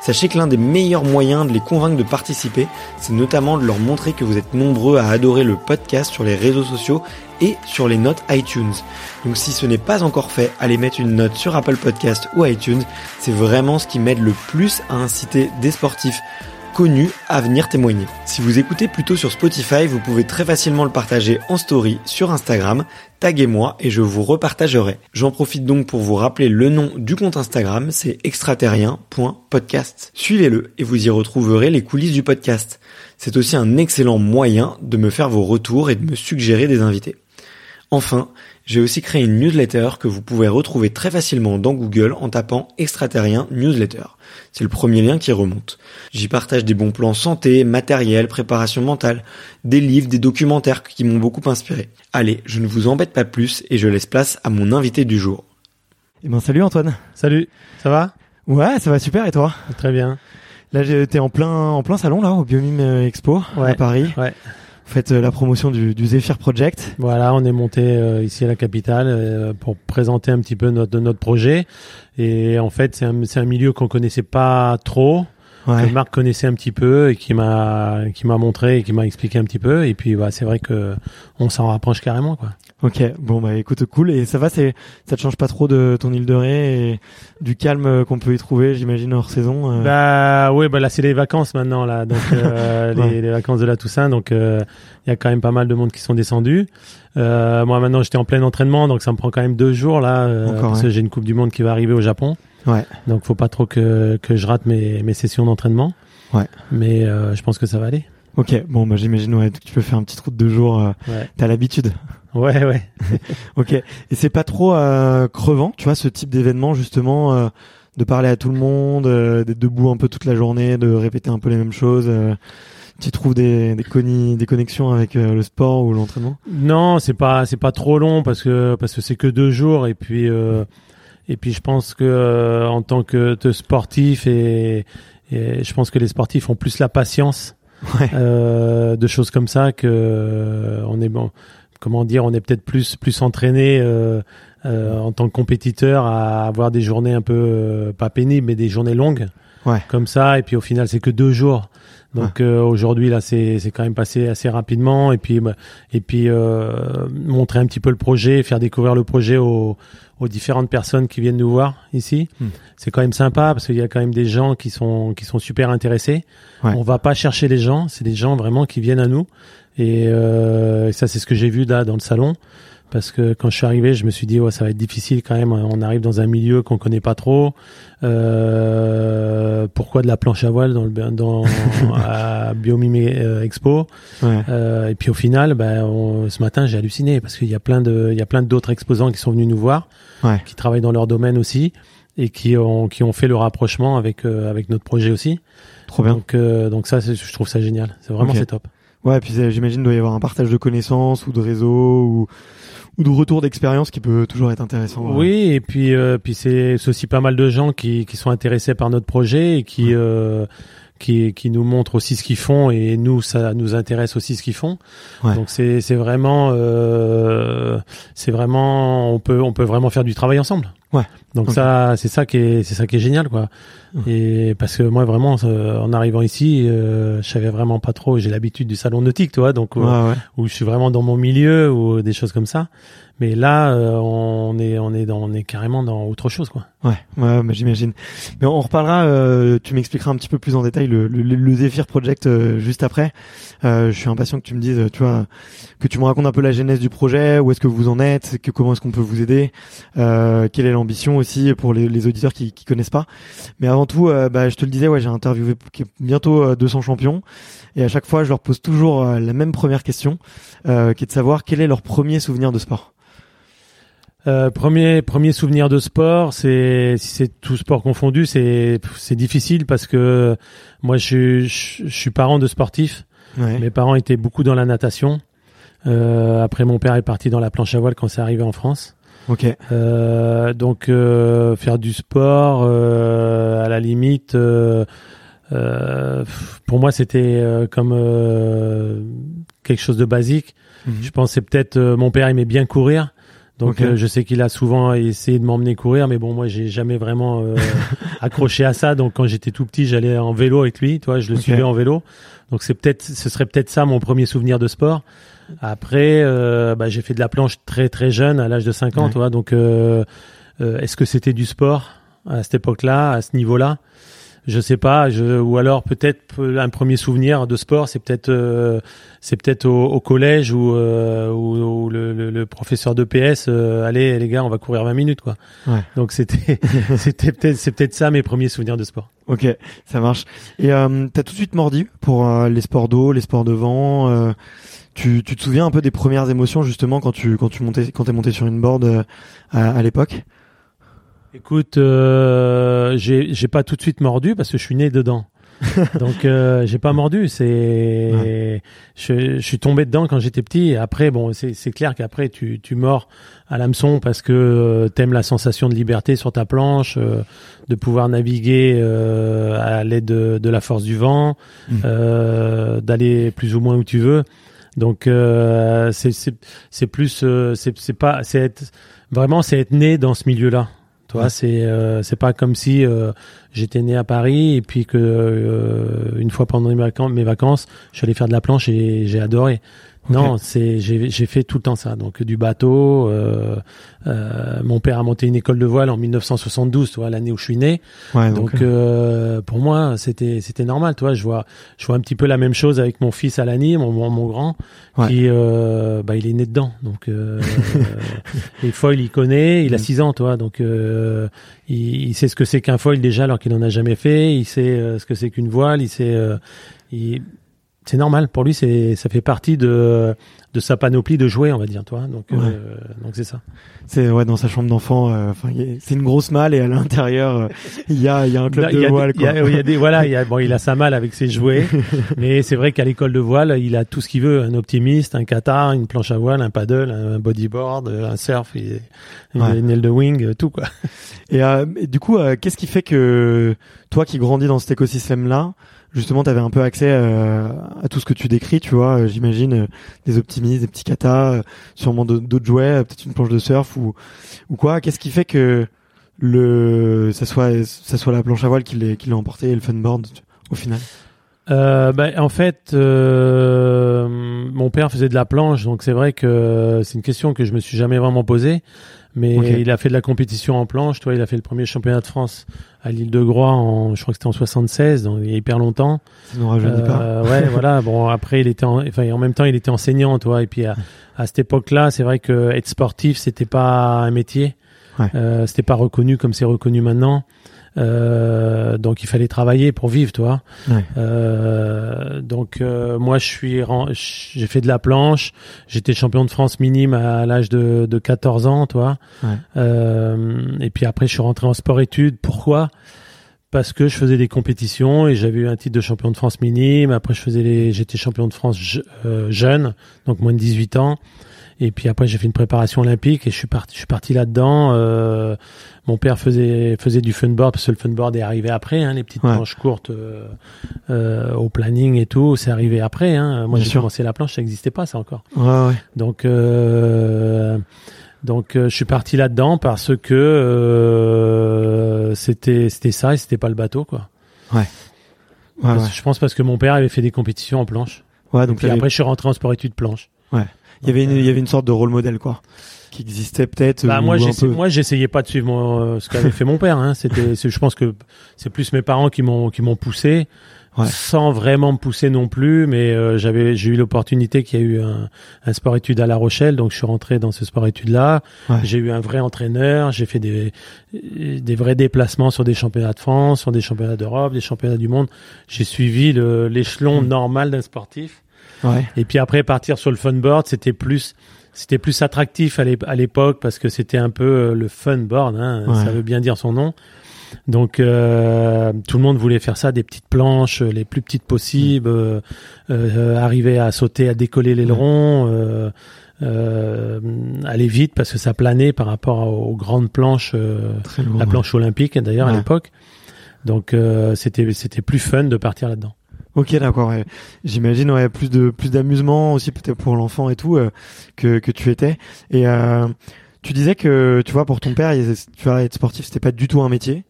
Sachez que l'un des meilleurs moyens de les convaincre de participer, c'est notamment de leur montrer que vous êtes nombreux à adorer le podcast sur les réseaux sociaux et sur les notes iTunes. Donc si ce n'est pas encore fait, allez mettre une note sur Apple Podcast ou iTunes, c'est vraiment ce qui m'aide le plus à inciter des sportifs connus à venir témoigner. Si vous écoutez plutôt sur Spotify, vous pouvez très facilement le partager en story sur Instagram, taguez-moi et je vous repartagerai. J'en profite donc pour vous rappeler le nom du compte Instagram, c'est extraterrien.podcast. Suivez-le et vous y retrouverez les coulisses du podcast. C'est aussi un excellent moyen de me faire vos retours et de me suggérer des invités. Enfin, j'ai aussi créé une newsletter que vous pouvez retrouver très facilement dans Google en tapant extraterrien newsletter. C'est le premier lien qui remonte. J'y partage des bons plans santé, matériel, préparation mentale, des livres, des documentaires qui m'ont beaucoup inspiré. Allez, je ne vous embête pas plus et je laisse place à mon invité du jour. Eh ben salut Antoine. Salut, ça va? Ouais, ça va super et toi? Très bien. Là, t'es en plein en plein salon là au Biomime Expo ouais, à Paris. Ouais. Vous faites euh, la promotion du, du Zephyr Project. Voilà, on est monté euh, ici à la capitale euh, pour présenter un petit peu notre notre projet. Et en fait, c'est un c'est un milieu qu'on connaissait pas trop. Ouais. que Marc connaissait un petit peu et qui m'a qui m'a montré et qui m'a expliqué un petit peu et puis bah c'est vrai que on s'en rapproche carrément quoi. Ok, bon bah écoute cool et ça va c'est ça te change pas trop de ton île de Ré et du calme qu'on peut y trouver j'imagine hors saison. Euh... Bah oui bah là c'est les vacances maintenant là donc euh, Ouais. les, les vacances de la Toussaint donc il y a quand même pas mal de monde qui sont descendus. Euh, moi maintenant j'étais en plein entraînement donc ça me prend quand même deux jours là euh, Encore, parce ouais. que j'ai une coupe du monde qui va arriver au Japon. Ouais. Donc faut pas trop que, que je rate mes, mes sessions d'entraînement. Ouais. Mais euh, je pense que ça va aller. Ok, bon bah j'imagine ouais tu peux faire une petite route de jour. euh, Ouais. T'as l'habitude. Ouais, ouais. Ok. Et c'est pas trop euh, crevant, tu vois, ce type d'événement justement, euh, de parler à tout le monde, euh, d'être debout un peu toute la journée, de répéter un peu les mêmes choses. euh, tu trouves des des, conni- des connexions avec euh, le sport ou l'entraînement? Non, c'est pas c'est pas trop long parce que parce que c'est que deux jours et puis euh, et puis je pense que euh, en tant que sportif et, et je pense que les sportifs ont plus la patience Ouais. euh, de choses comme ça que euh, on est bon comment dire on est peut-être plus plus entraîné euh, euh, en tant que compétiteur à avoir des journées un peu euh, pas pénibles mais des journées longues. Ouais. comme ça et puis au final c'est que deux jours. Donc euh, aujourd'hui là c'est c'est quand même passé assez rapidement. Et puis bah, et puis euh, montrer un petit peu le projet faire découvrir le projet aux aux différentes personnes qui viennent nous voir ici. Hmm. c'est quand même sympa parce qu'il y a quand même des gens qui sont qui sont super intéressés. Ouais. on va pas chercher les gens. C'est des gens vraiment qui viennent à nous et, euh, et ça c'est ce que j'ai vu là dans le salon parce que quand je suis arrivé, je me suis dit ouais, ça va être difficile quand même. On arrive dans un milieu qu'on connaît pas trop. Euh, pourquoi de la planche à voile dans le dans à Biomime euh, Expo? Ouais. Euh, Et puis au final, ben, on- ce matin j'ai halluciné parce qu'il y a plein de il y a plein d'autres exposants qui sont venus nous voir, Ouais. qui travaillent dans leur domaine aussi et qui ont qui ont fait le rapprochement avec euh, avec notre projet aussi. Trop bien. Donc euh, donc ça je trouve ça génial. C'est vraiment c'est top. Ouais, puis euh, j'imagine doit y avoir un partage de connaissances ou de réseaux ou ou de retour d'expérience qui peut toujours être intéressant. euh. Oui, et puis euh, puis c'est aussi pas mal de gens qui qui sont intéressés par notre projet et qui qui qui nous montrent aussi ce qu'ils font et nous ça nous intéresse aussi ce qu'ils font. Ouais. Donc c'est c'est vraiment euh, c'est vraiment on peut on peut vraiment faire du travail ensemble. Ouais. Donc ça c'est ça qui est c'est ça qui est génial quoi. Et parce que moi vraiment euh, en arrivant ici euh, je savais vraiment pas trop j'ai l'habitude du salon nautique tu vois donc euh, Ouais, ouais. où je suis vraiment dans mon milieu ou des choses comme ça. Mais là, euh, on est on est dans on est carrément dans autre chose quoi. Ouais, ouais, bah, j'imagine. Mais on reparlera. euh, tu m'expliqueras un petit peu plus en détail le, le, le Zephyr Project euh, juste après. Euh, je suis impatient que tu me dises, tu vois, que tu me racontes un peu la genèse du projet, où est-ce que vous en êtes, que comment est-ce qu'on peut vous aider, euh, quelle est l'ambition aussi pour les, les auditeurs qui, qui connaissent pas. Mais avant tout, euh, bah, je te le disais, ouais, j'ai interviewé bientôt euh, 200 champions, et à chaque fois, je leur pose toujours la même première question, qui est de savoir quel est leur premier souvenir de sport. Euh, premier premier souvenir de sport, c'est si c'est tout sport confondu, c'est c'est difficile parce que moi je, je, je suis parent de sportifs. Ouais. Mes parents étaient beaucoup dans la natation. Euh, après mon père est parti dans la planche à voile quand c'est arrivé en France. Ok. Euh, donc euh, faire du sport, euh, à la limite, euh, euh, pour moi c'était euh, comme euh, quelque chose de basique. Mhm. Je c'est peut-être euh, mon père aimait bien courir. Donc euh, je sais qu'il a souvent essayé de m'emmener courir, mais bon moi j'ai jamais vraiment euh, accroché à ça. Donc quand j'étais tout petit, j'allais en vélo avec lui, toi, je le suivais en vélo. Donc c'est peut-être, ce serait peut-être ça mon premier souvenir de sport. Après, euh, bah, j'ai fait de la planche très très jeune, à l'âge de 5 ans, Ouais. toi. Donc euh, euh, est-ce que c'était du sport à cette époque-là, à ce niveau-là? Je sais pas. Je, ou alors peut-être peu- un premier souvenir de sport, c'est peut-être euh, c'est peut-être au, au collège où, euh, où, où le, le- le professeur de PS, euh, allez les gars, on va courir 20 minutes quoi. Ouais. Donc c'était c'était peut-être c'est peut-être ça mes premiers souvenirs de sport. Ok, ça marche. Et euh, t'as tout de suite mordu pour euh, les sports d'eau, les sports de vent. euh, tu, tu te souviens un peu des premières émotions justement quand tu quand tu montais quand t'es monté sur une board euh, à, à l'époque? Écoute, euh, j'ai pas tout de suite mordu parce que je suis né dedans. Donc euh, j'ai pas mordu, c'est je, je suis tombé dedans quand j'étais petit. Et après bon, c'est clair qu'après tu tu mords à l'hameçon parce que euh, t'aimes la sensation de liberté sur ta planche, euh, de pouvoir naviguer euh, à l'aide de, de la force du vent, Mhm. euh, d'aller plus ou moins où tu veux. Donc euh, c'est c'est plus euh, c'est c'est pas c'est être vraiment c'est être né dans ce milieu-là. Tu vois, c'est euh, c'est pas comme si euh, j'étais né à Paris et puis que euh, une fois pendant mes vacances, mes vacances, je suis allé faire de la planche et j'ai adoré. Non, c'est j'ai j'ai fait tout le temps ça. Donc du bateau. Euh, euh, mon père a monté une école de voile en 1972, tu vois, l'année où je suis né. Ouais, Donc euh, pour moi, c'était c'était normal, tu vois. Je vois je vois un petit peu la même chose avec mon fils Alani, mon mon, mon grand, Ouais. qui euh, bah il est né dedans. Donc euh, les foils, il connaît. Il a Mm. 6 ans, toi. Donc euh, il, il sait ce que c'est qu'un foil déjà, alors qu'il en a jamais fait. Il sait ce que c'est qu'une voile. Il sait. euh, il- c'est normal pour lui. C'est ça fait partie de de sa panoplie de jouets, on va dire, toi. Donc euh, donc c'est ça. c'est ouais dans sa chambre d'enfant. euh, c'est une grosse malle et à l'intérieur euh, il y a il y a un club Là, de a voile. il y a- quoi. il y a des voilà, il y a bon, il a sa malle avec ses jouets, mais c'est vrai qu'à l'école de voile, il a tout ce qu'il veut, un optimiste, un kata, une planche à voile, un paddle, un bodyboard, un surf, et, Ouais. une aile de wing, euh, tout quoi. Et, euh, et du coup, qu'est-ce qui fait que toi qui grandis dans cet écosystème-là, justement, tu avais un peu accès euh, à tout ce que tu décris, tu vois, euh, j'imagine, euh, des optimistes, des petits katas, sûrement d'autres jouets, peut-être une planche de surf ou, ou quoi. Qu'est-ce qui fait que le ça soit ça soit la planche à voile qui l'ait qui l'a emporté et le funboard au final? Euh, bah, en fait, mon père faisait de la planche, donc c'est vrai que c'est une question que je me suis jamais vraiment posée. Mais il a fait de la compétition en planche. Toi, il a fait le premier championnat de France à l'île de Groix en, je crois que c'était en 76, donc il y a hyper longtemps. Ça nous rajeunit pas. Euh, ouais, voilà. Bon, après, il était, en, enfin, en même temps, il était enseignant, toi. Et puis à, à cette époque-là, c'est vrai que être sportif, c'était pas un métier. Ouais. Euh, c'était pas reconnu comme c'est reconnu maintenant. Euh, donc il fallait travailler pour vivre, toi. Ouais. Euh, donc euh, moi, je suis, j'ai fait de la planche. J'étais champion de France minime à l'âge de, de 14 ans, toi. Ouais. Euh, et puis après, je suis rentré en sport-études. Pourquoi? Parce que je faisais des compétitions et j'avais eu un titre de champion de France minime. Après, je faisais les, j'étais champion de France je- jeune, donc moins de 18 ans. Et puis après, j'ai fait une préparation olympique et je suis parti, je suis parti là-dedans. Euh, mon père faisait faisait du funboard parce que le funboard est arrivé après, hein, les petites Ouais. planches courtes euh, euh, au planning et tout, c'est arrivé après. Hein. Moi, j'ai commencé la planche, ça n'existait pas, ça encore. Ouais, ouais. Donc, euh, donc euh, je suis parti là-dedans parce que euh, c'était c'était ça et c'était pas le bateau quoi. Ouais, Parce- ouais. Je pense parce que mon père avait fait des compétitions en planche. Ouais, Donc puis avait- après je suis rentré en sport études planche. Il y avait une, il y avait une sorte de rôle modèle quoi, qui existait peut-être. Bah ou moi j'essayais pas de suivre mon- euh, ce qu'avait fait mon père. Hein. C'était c'est- je pense que c'est plus mes parents qui m'ont qui m'ont poussé. Ouais. Sans vraiment me pousser non plus, mais euh, j'avais j'ai eu l'opportunité qu'il y a eu un, un sport études à La Rochelle, donc je suis rentré dans ce sport études là. Ouais. J'ai eu un vrai entraîneur, j'ai fait des, des vrais déplacements sur des championnats de France, sur des championnats d'Europe, des championnats du monde. J'ai suivi le- l'échelon Mm. normal d'un sportif. Ouais. Et puis après partir sur le funboard, c'était plus c'était plus attractif à l'ép- à l'époque parce que c'était un peu euh, le funboard, hein, Ouais. ça veut bien dire son nom. Donc euh, tout le monde voulait faire ça, des petites planches, euh, les plus petites possibles, euh, euh, arriver à sauter, à décoller l'aileron, euh, euh, aller vite parce que ça planait par rapport aux grandes planches, euh, lourd. la planche olympique d'ailleurs à l'époque. Donc euh, c'était c'était plus fun de partir là-dedans. Ok, d'accord. ouais. J'imagine ouais, plus de plus d'amusement aussi peut-être pour l'enfant et tout euh, que que tu étais. Et euh, tu disais que tu vois pour ton père, tu vois être sportif, c'était pas du tout un métier.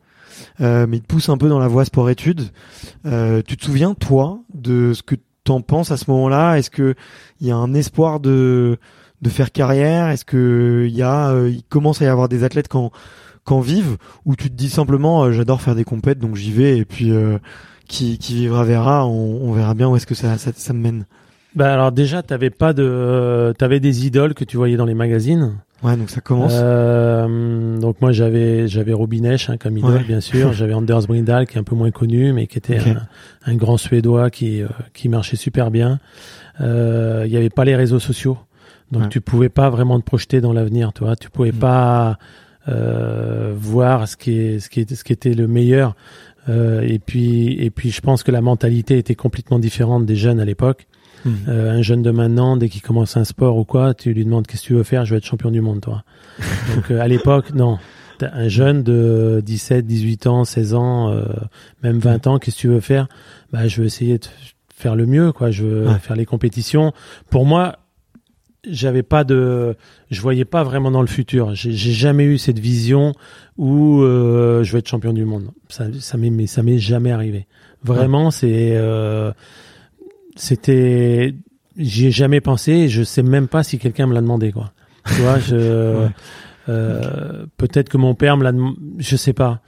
Euh, mais il te pousse un peu dans la voie sport-études. Euh, tu te souviens, toi, de ce que t'en penses à ce moment-là? Est-ce que il y a un espoir de de faire carrière? Est-ce que il y a, euh, il commence à y avoir des athlètes quand quand vivent? Ou tu te dis simplement, j'adore faire des compètes, donc j'y vais et puis euh, qui qui vivra verra, on, on verra bien où est-ce que ça, ça ça me mène. Bah alors déjà t'avais pas de euh, t'avais des idoles que tu voyais dans les magazines. Ouais, donc ça commence. Euh, donc moi j'avais j'avais Robinech hein, comme idole Ouais. bien sûr, j'avais Anders Brindal qui est un peu moins connu mais qui était un, un grand suédois qui euh, qui marchait super bien. Euh, Il y avait pas les réseaux sociaux. Donc Ouais. tu pouvais pas vraiment te projeter dans l'avenir, tu vois, tu pouvais Mm. pas euh, voir ce qui est ce qui est ce qui était le meilleur. Euh, et puis et puis je pense que la mentalité était complètement différente des jeunes à l'époque. Mhm. Euh, un jeune de maintenant, dès qu'il commence un sport ou quoi, tu lui demandes qu'est-ce que tu veux faire, je veux être champion du monde, toi. Donc euh, à l'époque, non. Un jeune de 17, 18 ans, 16 ans, euh, même 20 ans, qu'est-ce que tu veux faire? Bah, je veux essayer de faire le mieux, quoi. Je veux Ouais. faire les compétitions. Pour moi, j'avais pas de, je voyais pas vraiment dans le futur. J'ai jamais eu cette vision où euh, je vais être champion du monde. Ça, ça m'est, mais ça m'est jamais arrivé. Vraiment, c'est, euh, c'était, j'y ai jamais pensé. et Je sais même pas si quelqu'un me l'a demandé, quoi. Tu vois, je, Ouais. euh, peut-être que mon père me l'a, je sais pas.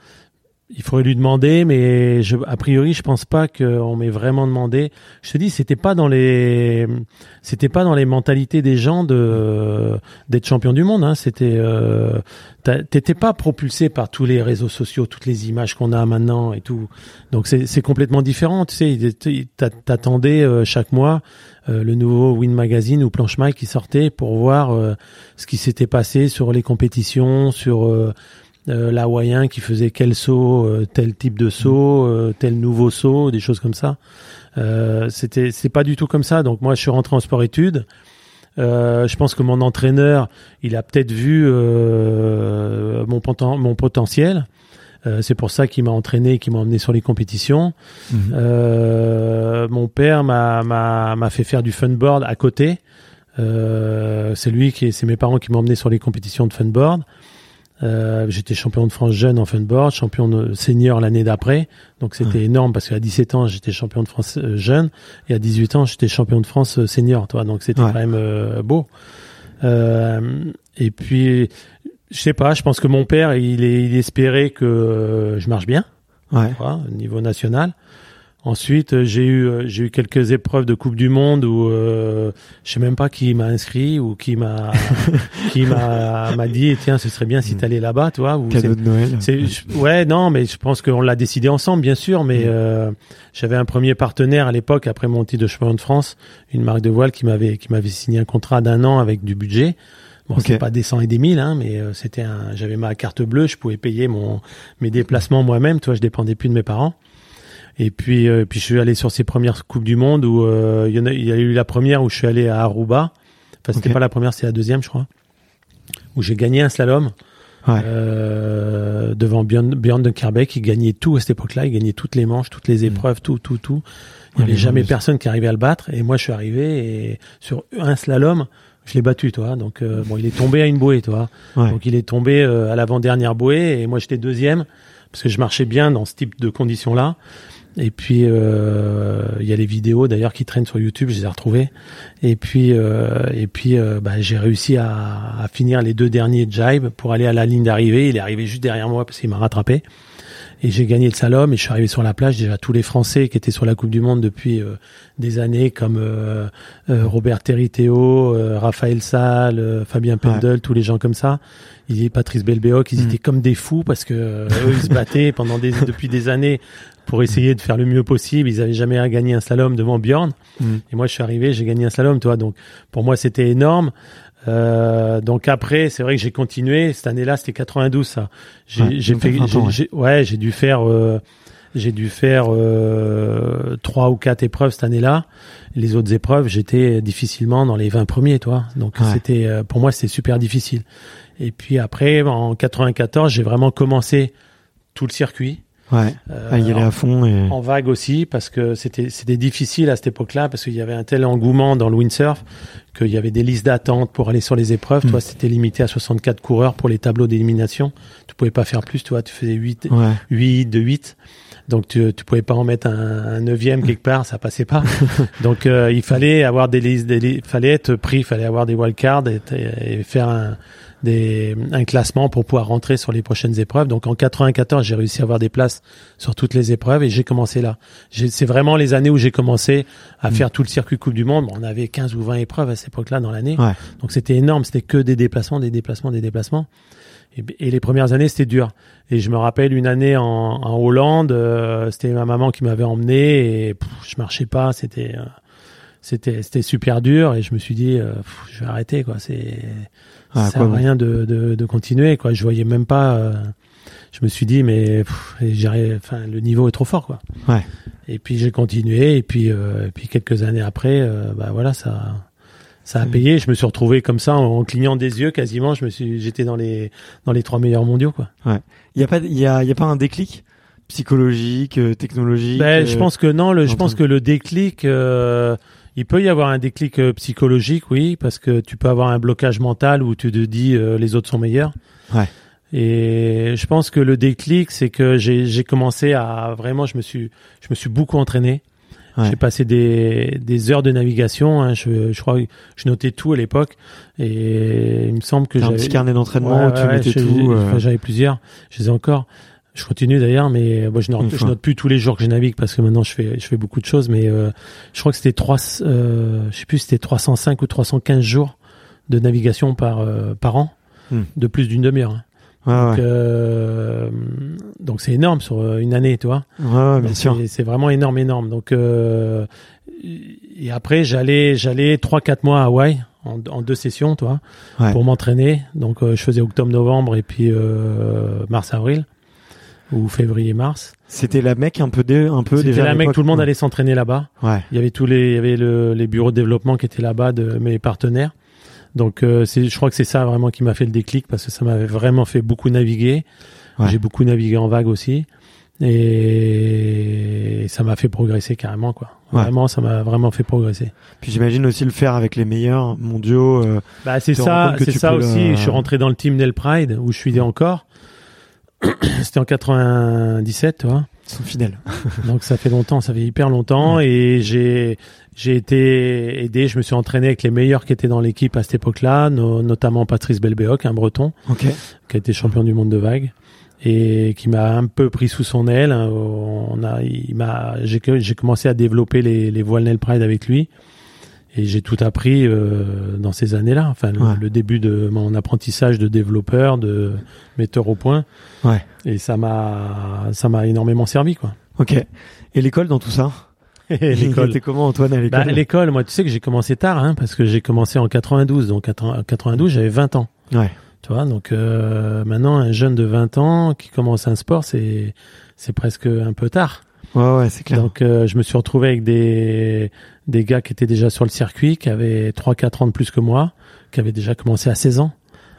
Il faudrait lui demander, mais je, a priori, je pense pas qu'on m'ait vraiment demandé. Je te dis, c'était pas dans les, c'était pas dans les mentalités des gens de d'être champion du monde. Hein. C'était, euh, t'étais pas propulsé par tous les réseaux sociaux, toutes les images qu'on a maintenant et tout. Donc c'est complètement différent. Tu sais, t'attendais euh, chaque mois euh, le nouveau Win Magazine ou Planche Mag qui sortait pour voir euh, ce qui s'était passé sur les compétitions, sur euh, l'hawaïen qui faisait quel saut, euh, tel type de saut, euh, tel nouveau saut, des choses comme ça. Euh, c'était c'est pas du tout comme ça. Donc moi je suis rentré en sport études. Euh, je pense que mon entraîneur, il a peut-être vu euh, mon, poten- mon potentiel. Euh, c'est pour ça qu'il m'a entraîné, qu'il m'a emmené sur les compétitions. Mhm. Euh, mon père m'a fait faire du funboard à côté. Euh, c'est lui qui, c'est mes parents qui m'ont emmené sur les compétitions de funboard. Euh, j'étais champion de France jeune en funboard, champion de senior l'année d'après. Donc c'était énorme parce qu'à 17 ans j'étais champion de France euh, jeune et à 18 ans j'étais champion de France euh, senior. Toi, donc c'était Ouais. quand même euh, beau. Euh, et puis je sais pas, je pense que mon père il, est, il espérait que je marche bien Ouais. au niveau national. Ensuite, euh, j'ai eu euh, j'ai eu quelques épreuves de Coupe du Monde où euh, je sais même pas qui m'a inscrit ou qui m'a qui m'a m'a dit tiens ce serait bien si t'allais là-bas, c'est- Cadeau de Noël. je- ouais non mais je pense qu'on l'a décidé ensemble bien sûr mais euh, j'avais un premier partenaire à l'époque après mon titre de champion de France une marque de voile qui m'avait qui m'avait signé un contrat d'un an avec du budget Bon, Ok. c'est pas des 100 et des 1000, hein, mais euh, c'était un, j'avais ma carte bleue, je pouvais payer mon, mes déplacements moi-même, tu vois, je dépendais plus de mes parents. Et puis, euh, puis je suis allé sur ces premières Coupes du Monde où euh, il y en a, il y a eu la première où je suis allé à Aruba. Enfin, c'était Ok. pas la première, c'est la deuxième, je crois. Où j'ai gagné un slalom Ouais. euh, devant Björn, Björn de Kerbeck qui gagnait tout à cette époque-là. Il gagnait toutes les manches, toutes les épreuves, tout, tout, tout. Il n'y Ouais, avait jamais personne qui arrivait à le battre. Et moi, je suis arrivé et sur un slalom, je l'ai battu, toi. Donc, euh, bon, il est tombé à une bouée, toi. Ouais. Donc, il est tombé euh, à l'avant-dernière bouée et moi, j'étais deuxième parce que je marchais bien dans ce type de conditions-là. Et puis euh, il y a les vidéos d'ailleurs qui traînent sur YouTube, je les ai retrouvées. Et puis euh, et puis euh, bah, j'ai réussi à, à finir les deux derniers jibes pour aller à la ligne d'arrivée. Il est arrivé juste derrière moi parce qu'il m'a rattrapé. Et j'ai gagné le slalom et je suis arrivé sur la plage. Déjà tous les Français qui étaient sur la Coupe du Monde depuis euh, des années, comme euh, euh, Robert Territeo, euh, Raphaël Salle, euh, Fabien Pendel, tous les gens comme ça. Ils, Patrice Belbéoc, ils Mm. étaient comme des fous parce que eux ils se battaient pendant des depuis des années pour essayer de faire le mieux possible. Ils avaient jamais gagné un slalom devant Bjorn. Mm. Et moi, je suis arrivé, j'ai gagné un slalom, toi. Donc, pour moi, c'était énorme. Euh, donc après, c'est vrai que j'ai continué. Cette année-là, c'était 92, ça. J'ai Ouais, fait, t'as 20 j'ai- ans, ouais. j'ai- ouais, dû faire, euh, j'ai dû faire euh, trois ou quatre épreuves cette année-là. Les autres épreuves, j'étais difficilement dans les 20 premiers, toi. Donc Ouais. c'était, euh, pour moi, c'était super difficile. Et puis après, en 94, j'ai vraiment commencé tout le circuit. Ouais. Euh, y aller en- à fond et. en vague aussi parce que c'était c'était difficile à cette époque-là parce qu'il y avait un tel engouement dans le windsurf qu'il y avait des listes d'attente pour aller sur les épreuves. Mm. Toi, c'était limité à 64 coureurs pour les tableaux d'élimination. Tu pouvais pas faire plus, tu vois, tu faisais 8 Ouais. 8 de 8. Donc tu tu pouvais pas en mettre un, un neuvième quelque part, ça passait pas. Donc euh, il fallait avoir des listes, des li- fallait être pris, il fallait avoir des wildcards et, et faire un des, un classement pour pouvoir rentrer sur les prochaines épreuves. Donc en 94, j'ai réussi à avoir des places sur toutes les épreuves et j'ai commencé là. C'est vraiment les années où j'ai commencé à Mm. faire tout le circuit Coupe du Monde. Bon, on avait 15 ou 20 épreuves à cette époque-là dans l'année. Ouais. Donc c'était énorme, c'était que des déplacements, des déplacements, des déplacements. Et, et les premières années, c'était dur. Et je me rappelle une année en, en Hollande, euh, c'était ma maman qui m'avait emmené et pff, je marchais pas, c'était euh, c'était c'était super dur et je me suis dit euh, pff, je vais arrêter quoi, c'est Ah, ça sert à rien de, de, de continuer quoi. Je voyais même pas euh, je me suis dit mais pff, enfin le niveau est trop fort quoi. Ouais. Et puis j'ai continué et puis euh, et puis quelques années après euh, bah voilà ça ça a Mm. payé. Je me suis retrouvé comme ça en, clignant des yeux quasiment. Je me suis j'étais dans les dans les trois meilleurs mondiaux quoi. Il y a pas, il y a, il y a pas un déclic psychologique, euh, technologique. Ben, euh, je pense que non. Le, je pense que le déclic, euh, il peut y avoir un déclic euh, psychologique, oui, parce que tu peux avoir un blocage mental où tu te dis euh, les autres sont meilleurs. Ouais. Et je pense que le déclic, c'est que j'ai j'ai commencé à vraiment, je me suis, je me suis beaucoup entraîné. Ouais. J'ai passé des, des heures de navigation. hein. Je, je crois je notais tout à l'époque. Et il me semble que T'as un j'avais petit carnet d'entraînement Ouais, ouais, euh, J'avais plusieurs. Je les ai encore. Je continue d'ailleurs, mais moi, je, note, je note plus tous les jours que je navigue parce que maintenant je fais je fais beaucoup de choses. Mais euh, je crois que c'était trois, euh, je sais plus, c'était 305 ou 315 jours de navigation par euh, par an, Hmm. de plus d'une demi-heure. hein. Donc ouais. euh, donc c'est énorme sur euh, une année, tu vois. Bien sûr. c'est- vraiment énorme, énorme. Donc euh, et après j'allais j'allais trois quatre mois à Hawaï en, en deux sessions, toi, Ouais. pour m'entraîner. Donc euh, je faisais octobre-novembre et puis euh, mars-avril ou février-mars. C'était la mec un peu, dé, un peu C'était déjà. à la mec, tout le monde allait s'entraîner là-bas. Ouais. Il y avait tous les, il y avait le, les bureaux de développement qui étaient là-bas de mes partenaires. Donc euh, c'est, je crois que c'est ça vraiment qui m'a fait le déclic parce que ça m'avait vraiment fait beaucoup naviguer. Ouais. J'ai beaucoup navigué en vague aussi et ça m'a fait progresser carrément quoi. Ouais. Vraiment, ça m'a vraiment fait progresser. Puis j'imagine aussi le faire avec les meilleurs mondiaux. euh, Bah c'est ça, c'est ça le- aussi. Je suis rentré dans le team Nel Pride où je suis encore. C'était en 97, tu vois. ils sont fidèles. Donc ça fait longtemps, ça fait hyper longtemps et j'ai j'ai été aidé, je me suis entraîné avec les meilleurs qui étaient dans l'équipe à cette époque-là, no- notamment Patrice Belbéoc, un breton Ok. qui a été champion du monde de vague et qui m'a un peu pris sous son aile. On a il m'a j'ai j'ai commencé à développer les les voiles Nel Pride avec lui et j'ai tout appris euh, dans ces années-là, enfin le, Ouais. le début de mon apprentissage de développeur, de metteur au point Ouais. et ça m'a ça m'a énormément servi quoi. Ok. Et l'école dans tout ça l'école. comment Antoine à Bah, l'école l'école, moi, tu sais que j'ai commencé tard, hein, parce que j'ai commencé en 92. Donc, en 92, j'avais 20 ans. Ouais. Tu vois, donc euh, maintenant, un jeune de 20 ans qui commence un sport, c'est c'est presque un peu tard. Ouais, ouais, c'est clair. Donc, euh, je me suis retrouvé avec des des gars qui étaient déjà sur le circuit, qui avaient 3-4 ans de plus que moi, qui avaient déjà commencé à 16 ans.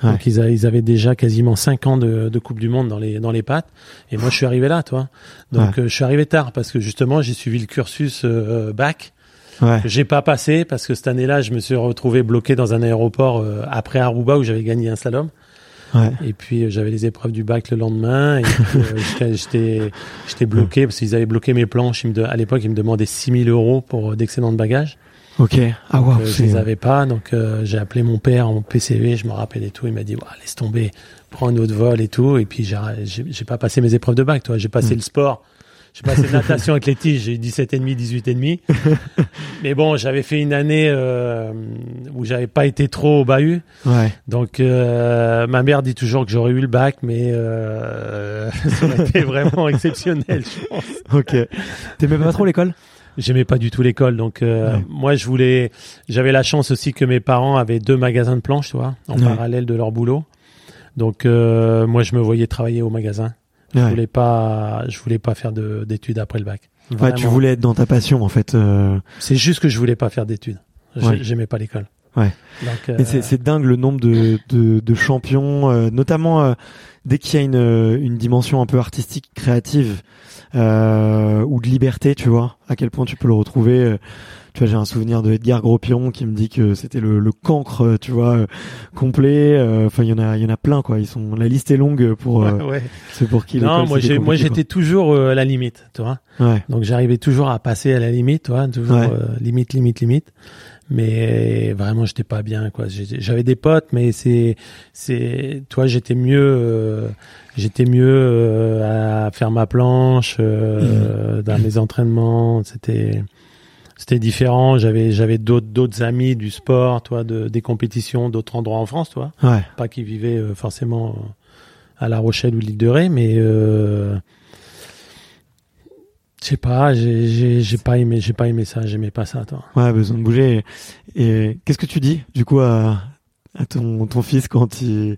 Ouais. Donc ils, a- ils avaient déjà quasiment 5 ans de, de Coupe du Monde dans les dans les pattes. Et moi, je suis arrivé là, toi. Donc, euh, je suis arrivé tard parce que justement, j'ai suivi le cursus euh, bac ouais. que j'ai pas passé parce que cette année-là, je me suis retrouvé bloqué dans un aéroport euh, après Aruba où j'avais gagné un slalom. Ouais. Et puis euh, j'avais les épreuves du bac le lendemain. Et puis, euh, j'étais- j'étais bloqué parce qu'ils avaient bloqué mes planches. Ils me de- à l'époque, ils me demandaient 6000 euros pour euh, d'excédent de bagages. Ok. Ah Donc, wow, euh, je les avais pas. Donc euh, j'ai appelé mon père en PCV. Je me rappelle et tout. Il m'a dit Ouah, laisse tomber, prends un autre vol et tout. Et puis j'ai j'ai j'ai pas passé mes épreuves de bac. Toi, j'ai passé le sport. J'ai passé natation athlétique, j'ai eu 17 et demi, 18 et demi. Mais bon, j'avais fait une année euh, où j'avais pas été trop au bahut. Ouais. Donc euh, ma mère dit toujours que j'aurais eu le bac, mais euh, ça aurait été vraiment exceptionnel, je pense. Ok. T'aimais pas trop l'école? J'aimais pas du tout l'école, donc euh, Ouais. moi je voulais. J'avais la chance aussi que mes parents avaient deux magasins de planches, tu vois, en Ouais. parallèle de leur boulot. Donc euh, moi je me voyais travailler au magasin. Je voulais pas, je voulais pas faire de- d'études après le bac. Ouais, tu voulais être dans ta passion en fait. euh, C'est juste que je voulais pas faire d'études. J'ai- Ouais. J'aimais pas l'école. Ouais. C'est euh, dingue le nombre de, de, de champions, euh, notamment euh, dès qu'il y a une, euh, une dimension un peu artistique, créative euh, ou de liberté, tu vois, à quel point tu peux le retrouver. Tu vois, j'ai un souvenir de Edgar Gros-Piron qui me dit que c'était le, le cancre, euh, tu vois, euh, complet. euh, Enfin, il y en a, il y en a plein, quoi. Ils sont, la liste est longue pour euh, ouais. ceux pour qui. Non, moi j'ai, moi j'étais toujours à la limite, tu vois. Ouais. Donc j'arrivais toujours à passer à la limite, tu vois, toujours Ouais. limite, limite, limite. Mais vraiment, j'étais pas bien, quoi. J'avais des potes, mais c'est, c'est, toi, j'étais mieux, euh, j'étais mieux euh, à faire ma planche, euh, dans mes entraînements. C'était, c'était différent. J'avais, j'avais d'autres, d'autres amis du sport, toi, de, des compétitions, d'autres endroits en France, toi Ouais. pas qui vivaient euh, forcément euh, à La Rochelle ou l'île de Ré, mais euh, je sais pas, j'ai j'ai j'ai pas aimé, j'ai pas aimé ça, j'aimais pas ça, toi. Ouais, besoin de bouger. Et, et qu'est-ce que tu dis, du coup, à, à ton, ton fils quand il.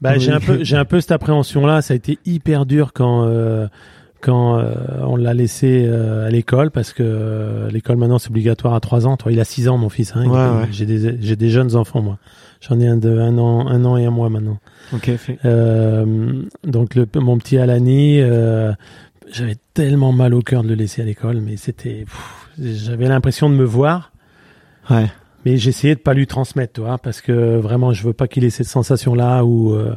Bah, Oui. j'ai un peu, j'ai un peu cette appréhension-là. Ça a été hyper dur quand euh, quand euh, on l'a laissé euh, à l'école parce que euh, l'école maintenant c'est obligatoire à 3 ans. Toi, il a 6 ans, mon fils. Hein, Ouais, ouais. J'ai des j'ai des jeunes enfants moi. J'en ai un de un an, un an et un mois maintenant. Ok, fait. Donc le, mon petit Alani, j'avais tellement mal au cœur de le laisser à l'école, mais c'était, j'avais l'impression de me voir, Ouais. mais j'essayais de pas lui transmettre, tu vois, parce que vraiment je veux pas qu'il ait cette sensation-là ou euh,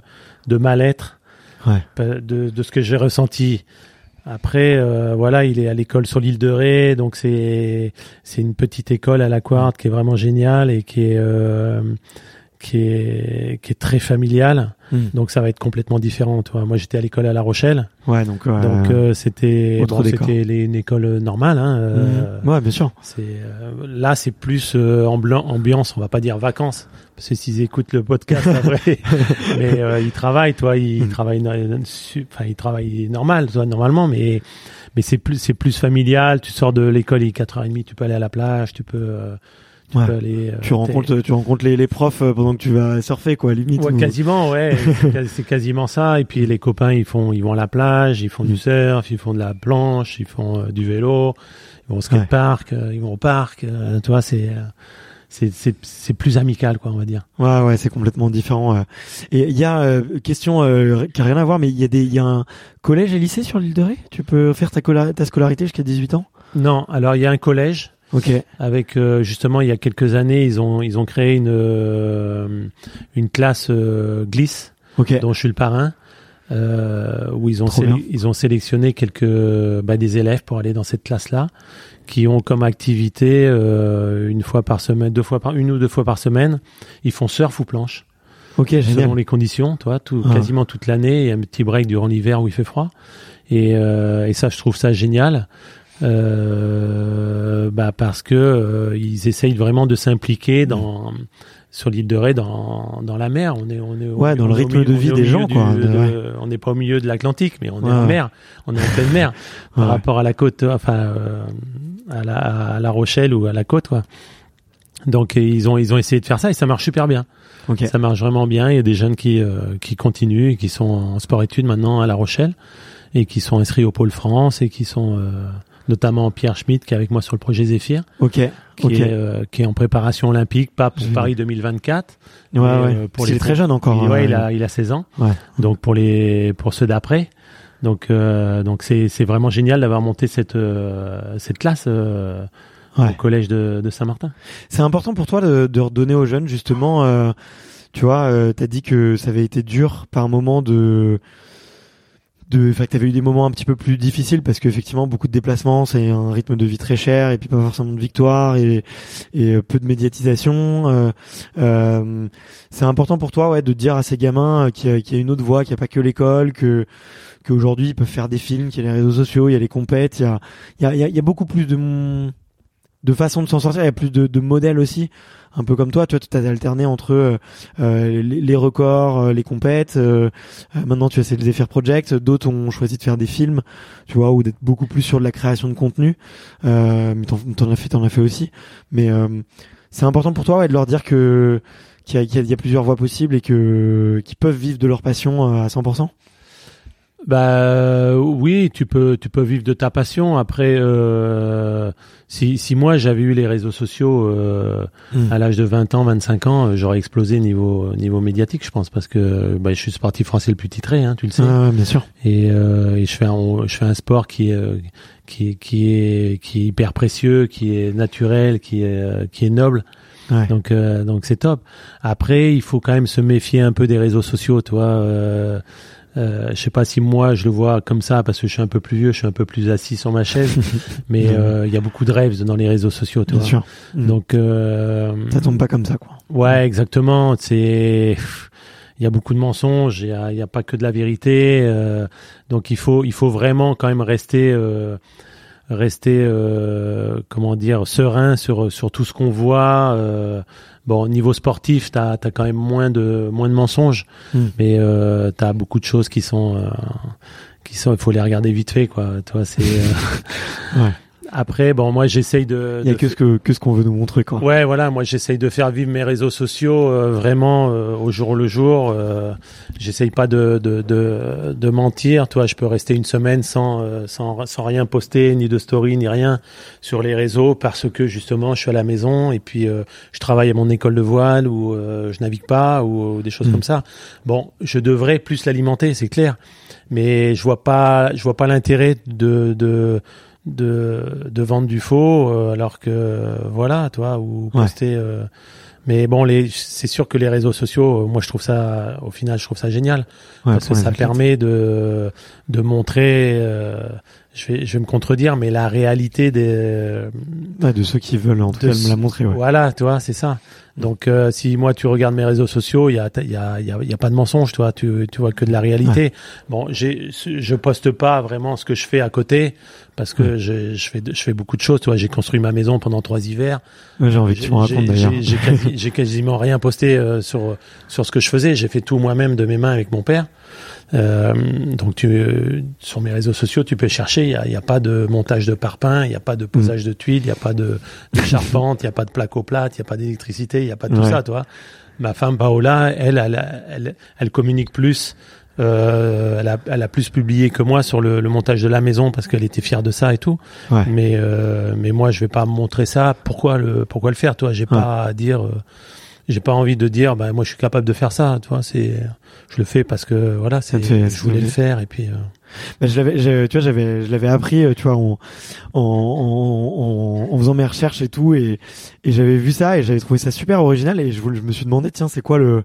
de mal-être Ouais. pa- de, de ce que j'ai ressenti. Après, euh, voilà, il est à l'école sur l'île de Ré, donc c'est c'est une petite école à la Quarte qui est vraiment géniale et qui est euh, qui est qui est très familiale. Hmm. Donc ça va être complètement différent. Toi, moi j'étais à l'école à La Rochelle, Ouais, donc. euh, donc euh, c'était bon, c'était une école normale. Hein, euh, mhm. Ouais, bien sûr. C'est euh, là c'est plus euh, ambiance, on va pas dire vacances, parce que s'ils écoutent le podcast après, mais euh, ils travaillent, toi, ils Mm. travaillent, enfin ils travaillent normal, toi, normalement, mais mais c'est plus c'est plus familial. Tu sors de l'école, il est 4h30, tu peux aller à la plage, tu peux euh, tu Ouais. peux aller. euh, Tu rencontres, tu rencontres les, les profs euh, pendant que tu vas surfer, quoi, limite. Ouais, ou- quasiment, ouais, c'est quasi- c'est quasiment ça. Et puis les copains, ils font, ils vont à la plage, ils font Mm. du surf, ils font de la planche, ils font euh, du vélo, ils vont au skatepark, euh, ils vont au parc. euh, tu vois, c'est, euh, c'est, plus amical, quoi, on va dire. Ouais, ouais, c'est complètement différent. Et il y a euh, question euh, qui a rien à voir, mais il y a des, il y a un collège et lycée sur l'île de Ré? Tu peux faire ta scolarité jusqu'à 18 ans? Non, alors il y a un collège Ok. avec euh, justement il y a quelques années, ils ont, ils ont créé une, euh, une classe euh, glisse. Ok. dont je suis le parrain, euh, où ils ont, ils ont sélectionné quelques bah, des élèves pour aller dans cette classe-là, qui ont comme activité euh, une fois par semaine, deux fois par une ou deux fois par semaine, ils font surf ou planche Ok, selon génial. les conditions, toi, tout, Ah. quasiment toute l'année, il y a un petit break durant l'hiver où il fait froid, et, euh, et ça je trouve ça génial. Euh, bah parce que euh, ils essayent vraiment de s'impliquer dans sur l'île de Ré dans, dans la mer on est on est au- Ouais, dans le rythme de vie des gens, quoi, de- de- ouais. on n'est pas au milieu de l'Atlantique mais on est en mer on est en pleine mer par rapport à la côte enfin euh, à la, à la Rochelle ou à la côte, quoi. Donc ils ont ils ont essayé de faire ça et ça marche super bien. Ça marche vraiment bien. Il y a des jeunes qui euh, qui continuent, et qui sont en sport-études maintenant à La Rochelle et qui sont inscrits au pôle France et qui sont euh, notamment Pierre Schmidt qui est avec moi sur le projet Zéphyr, Ok. qui est euh, qui est en préparation olympique, pas pour Génial. Paris 2024. Ouais, mais, ouais. euh, Parce les qu'il est très jeune encore. Il, ouais, hein, il a il a 16 ans. Ouais. Donc pour les pour ceux d'après. Donc euh, donc c'est c'est vraiment génial d'avoir monté cette euh, cette classe euh, Ouais. au collège de, de Saint-Martin. C'est important pour toi de, de redonner aux jeunes justement. euh, tu vois, euh, t'as dit que ça avait été dur par moment de de enfin que t'avais eu des moments un petit peu plus difficiles parce qu'effectivement beaucoup de déplacements c'est un rythme de vie très cher et puis pas forcément de victoire et et euh, peu de médiatisation. Euh, euh, c'est important pour toi ouais de dire à ces gamins qu'il y, a- une autre voie qu'il n'y a pas que l'école que qu'aujourd'hui ils peuvent faire des films qu'il y a les réseaux sociaux il y a les compètes il y a- il y a beaucoup plus de de façons de s'en sortir il y a plus de, de modèles aussi un peu comme toi, tu vois, tu as alterné entre euh, euh, les, les records, euh, les compètes. maintenant, tu as le Zephyr Project. D'autres ont choisi de faire des films, tu vois, ou d'être beaucoup plus sur de la création de contenu. Mais t'en, as fait, t'en as fait aussi. Mais c'est important pour toi ouais, de leur dire que qu'il y a, y a- plusieurs voies possibles et que qu'ils peuvent vivre de leur passion à 100%. Bah euh, oui, tu peux tu peux vivre de ta passion. Après, euh, si si moi j'avais eu les réseaux sociaux euh, Mm. à l'âge de 20 ans, 25 ans, euh, j'aurais explosé niveau niveau médiatique, je pense, parce que bah, je suis sportif français le plus titré, hein, tu le sais. Ah, bien sûr. Et, euh, et je fais un je fais un sport qui est qui qui est qui est hyper précieux, qui est naturel, qui est euh, qui est noble. Ouais. Donc euh, donc c'est top. Après, il faut quand même se méfier un peu des réseaux sociaux, toi. Euh, euh, je sais pas si moi je le vois comme ça parce que je suis un peu plus vieux, je suis un peu plus assis sur ma chaise, mais euh, il y a beaucoup de rêves dans les réseaux sociaux, tu Bien vois. sûr. Mm. Donc euh, ça tombe pas comme ça, quoi. ouais, exactement. C'est il y a beaucoup de mensonges, il y a, y a pas que de la vérité. euh, donc il faut il faut vraiment quand même rester euh, rester euh, comment dire serein sur sur tout ce qu'on voit. Bon, au niveau sportif, t'as as quand même moins de moins de mensonges, Mm. mais euh, t'as beaucoup de choses qui sont euh, qui sont il faut les regarder vite fait quoi. Toi c'est euh, Ouais. Après bon moi j'essaye de Il y a de que ce que que ce qu'on veut nous montrer, quoi. Ouais, voilà, moi j'essaye de faire vivre mes réseaux sociaux euh, vraiment euh, au jour le jour. Euh, j'essaye pas de, de, de, de mentir. Toi, je peux rester une semaine sans, euh, sans, sans rien poster, ni de story, ni rien sur les réseaux parce que justement je suis à la maison et puis euh, je travaille à mon école de voile ou euh, je navigue pas ou, ou des choses Mm. comme ça. Bon, je devrais plus l'alimenter, c'est clair, mais je vois pas, je vois pas l'intérêt de, de de, de vendre du faux euh, alors que euh, voilà toi ou poster euh, mais bon les c'est sûr que les réseaux sociaux euh, moi je trouve ça au final je trouve ça génial Ouais, parce que ça permet de de montrer euh, je vais je vais me contredire mais la réalité des Ouais, de ceux qui veulent en tout cas me la montrer, ouais. voilà, tu vois, c'est ça. Donc, euh, si moi tu regardes mes réseaux sociaux, il y a, il y a, il y a, il y a pas de mensonge, toi. Tu, tu vois que de la réalité. Bon, j'ai, je poste pas vraiment ce que je fais à côté parce que je, je fais, je fais beaucoup de choses. Tu vois, j'ai construit ma maison pendant trois hivers. Ouais, J'ai envie que tu me racontes d'ailleurs. J'ai j'ai quasi- j'ai quasiment rien posté euh, sur sur ce que je faisais. J'ai fait tout moi-même de mes mains avec mon père. Euh, donc tu euh, sur mes réseaux sociaux, tu peux chercher. Il y a, a pas de montage de parpaing, il y a pas de posage de tuiles, il y a pas de, de charpente, il y a pas de placo plate, il y a pas d'électricité, il y a pas de tout Ouais. ça, toi. Ma femme Paola, elle, elle, elle, elle communique plus. Euh, elle, a, elle a plus publié que moi sur le, le montage de la maison parce qu'elle était fière de ça et tout. Ouais. Mais euh, mais moi je vais pas montrer ça. Pourquoi le pourquoi le faire toi? J'ai pas à dire. euh, j'ai pas envie de dire. Bah moi je suis capable de faire ça. Tu vois c'est je le fais parce que voilà c'est je voulais le faire et puis. euh, Bah, je l'avais, tu vois, j'avais, je l'avais appris, euh, tu vois, en, en, en, en- faisant mes recherches et tout, et, et j'avais vu ça et j'avais trouvé ça super original et je, voulais- je me suis demandé, tiens, c'est quoi le,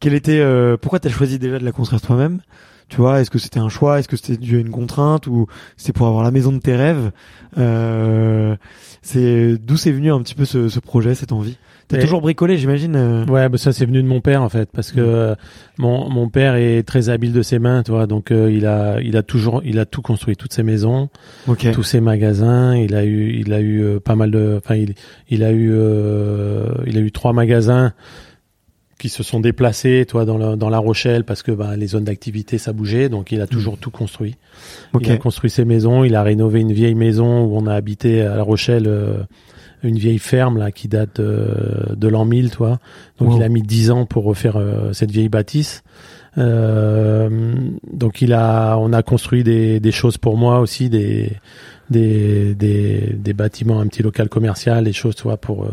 quel était, euh, pourquoi t'as choisi déjà de la construire toi-même Tu vois, est-ce que c'était un choix Est-ce que c'était dû à une contrainte ou c'est pour avoir la maison de tes rêves euh, C'est d'où c'est venu un petit peu ce, ce projet, cette envie? T'as toujours bricolé, j'imagine. euh, Ouais, bah ça c'est venu de mon père en fait, parce que euh, mon mon père est très habile de ses mains, tu vois, donc euh, il a il a toujours il a tout construit, toutes ses maisons, Ok. tous ses magasins, il a eu il a eu euh, pas mal de, enfin il il a eu euh, il a eu trois magasins qui se sont déplacés, toi, dans, la, dans La Rochelle, parce que bah, les zones d'activité, ça bougeait. Donc, il a toujours tout construit. Ok. Il a construit ses maisons. Il a rénové une vieille maison où on a habité à La Rochelle, euh, une vieille ferme là qui date de, de l'an 1000, toi. Donc, Wow. il a mis 10 ans pour refaire euh, cette vieille bâtisse. Euh, donc, il a, on a construit des, des choses pour moi aussi, des, des, des, des bâtiments, un petit local commercial, des choses, tu vois, pour euh,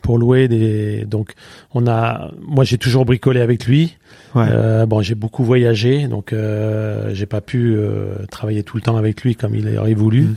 pour louer des donc on a moi j'ai toujours bricolé avec lui Ouais. euh, bon j'ai beaucoup voyagé donc euh, j'ai pas pu euh, travailler tout le temps avec lui comme il aurait voulu Mm.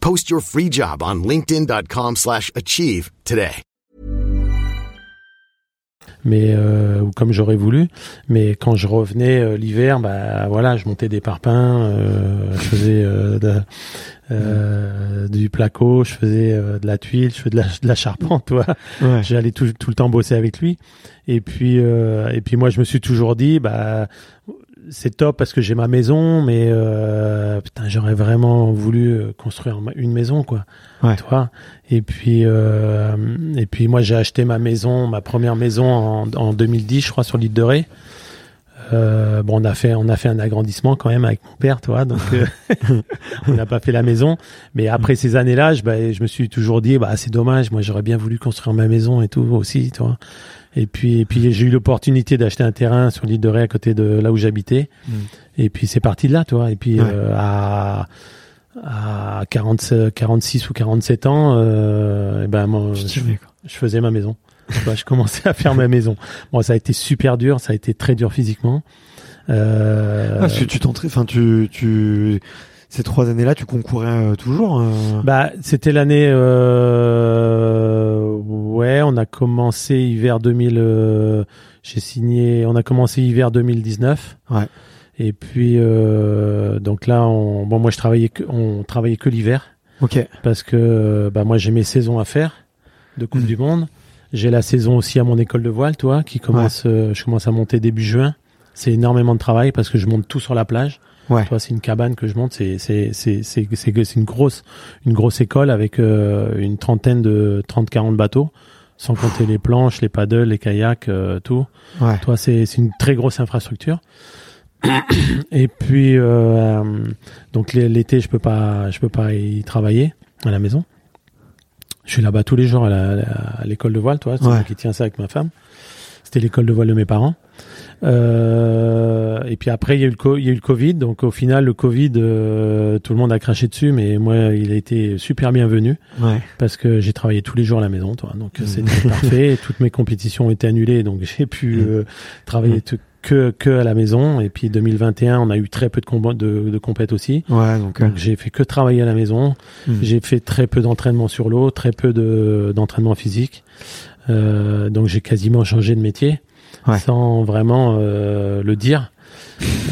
Post your free job on linkedin.com/achieve slash achieve today. mais euh, ou comme j'aurais voulu mais quand je revenais euh, l'hiver bah voilà je montais des parpaings euh, je faisais euh, de- euh, du placo je faisais euh, de la tuile je faisais de la, de la charpente toi Ouais. j'allais tout, tout le temps bosser avec lui et puis euh, et puis moi je me suis toujours dit bah c'est top parce que j'ai ma maison mais euh, putain j'aurais vraiment voulu euh, construire une maison quoi Ouais. tu vois? Et puis euh, et puis moi j'ai acheté ma maison ma première maison en, en 2010 je crois sur l'île de Ré euh, bon, on a fait, on a fait un agrandissement quand même avec mon père, toi. Donc, euh, on n'a pas fait la maison. Mais après ces années-là, je, bah, je me suis toujours dit, bah, c'est dommage. Moi, j'aurais bien voulu construire ma maison et tout aussi, toi. Et puis, et puis, j'ai eu l'opportunité d'acheter un terrain sur l'île de Ré à côté de là où j'habitais. Mm. Et puis, c'est parti de là, toi. Et puis, Ouais. euh, à à 40, 46 ou 47 ans, euh, eh ben, moi, je, faisais ma maison. Je commençais à faire ma maison. Bon, ça a été super dur, ça a été très dur physiquement. Euh, Ah, parce que tu t'entraînes, enfin, tu, tu, ces trois années-là, tu concourais euh, toujours. euh, bah, c'était l'année. Euh, ouais, on a commencé hiver 2000. euh, J'ai signé. On a commencé hiver 2019. Ouais. Et puis euh, donc là, on, bon, moi je travaillais que, on travaillait que l'hiver Ok. parce que bah moi j'ai mes saisons à faire de Coupe Mm. du Monde. J'ai la saison aussi à mon école de voile, toi, qui commence. euh, je commence à monter début juin. C'est énormément de travail parce que je monte tout sur la plage. Ouais. Toi, c'est une cabane que je monte. C'est c'est c'est c'est c'est une grosse une grosse école avec euh, une trentaine de 30-40 bateaux, sans compter les planches, les paddles, les kayaks, euh, tout. Ouais. Toi, c'est c'est une très grosse infrastructure. Et puis euh, donc l'é- l'été, je peux pas je peux pas y travailler à la maison. Je suis là-bas tous les jours à l'école de voile, toi, c'est Ouais. qui tiens ça avec ma femme. C'était l'école de voile de mes parents. Euh, et puis après, il y a eu le, co- il y a eu le Covid. Donc au final, le Covid, euh, tout le monde a craché dessus, mais moi, il a été super bienvenu Ouais. parce que j'ai travaillé tous les jours à la maison, toi. Donc Mm. c'était parfait. Toutes mes compétitions ont été annulées, donc j'ai pu Mm. euh, travailler tout- que que à la maison. Et puis 2021, on a eu très peu de combats de, de compètes aussi. Ouais, donc, euh, Donc j'ai fait que travailler à la maison. Mm. J'ai fait très peu d'entraînement sur l'eau, très peu de d'entraînement physique. Euh, donc j'ai quasiment changé de métier Ouais. sans vraiment euh, le dire.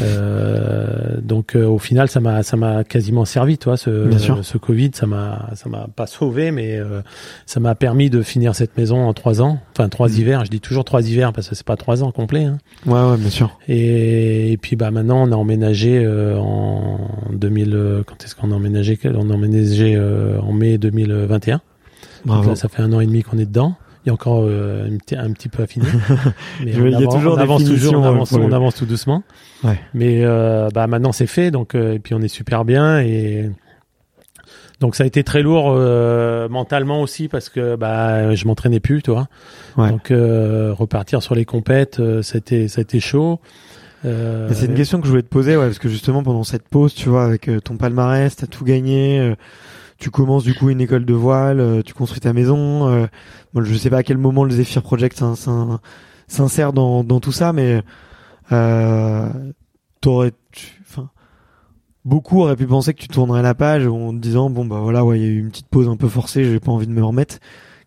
Euh, donc euh, au final ça m'a ça m'a quasiment servi toi ce ce Covid ça m'a ça m'a pas sauvé mais euh, ça m'a permis de finir cette maison en trois ans enfin trois Mm. hivers je dis toujours trois hivers parce que c'est pas trois ans complets hein. ouais, ouais, bien sûr. Et, et puis bah maintenant on a emménagé euh, en 2000 euh, quand est-ce qu'on a emménagé? On a emménagé euh, en mai 2021 donc Bravo. là ça fait un an et demi qu'on est dedans a encore euh, un, petit, peu finir mais Je- il y a avance- toujours on des avance toujours on euh, avance, on tout doucement Ouais. mais euh, bah maintenant c'est fait donc euh, et puis on est super bien et donc ça a été très lourd euh, mentalement aussi parce que bah je m'entraînais plus tu vois Ouais. donc euh, repartir sur les compètes euh, c'était c'était chaud Euh, C'est une question que je voulais te poser, ouais, parce que justement pendant cette pause, tu vois, avec ton palmarès, t'as tout gagné. euh, tu commences du coup une école de voile, euh, tu construis ta maison. Euh, bon, je sais pas à quel moment le Zephyr Project s'in- s'in- s'insère dans, tout ça, mais euh, t'aurais, enfin, beaucoup auraient pu penser que tu tournerais la page en te disant bon bah voilà, ouais, il y a eu une petite pause un peu forcée, j'ai pas envie de me remettre.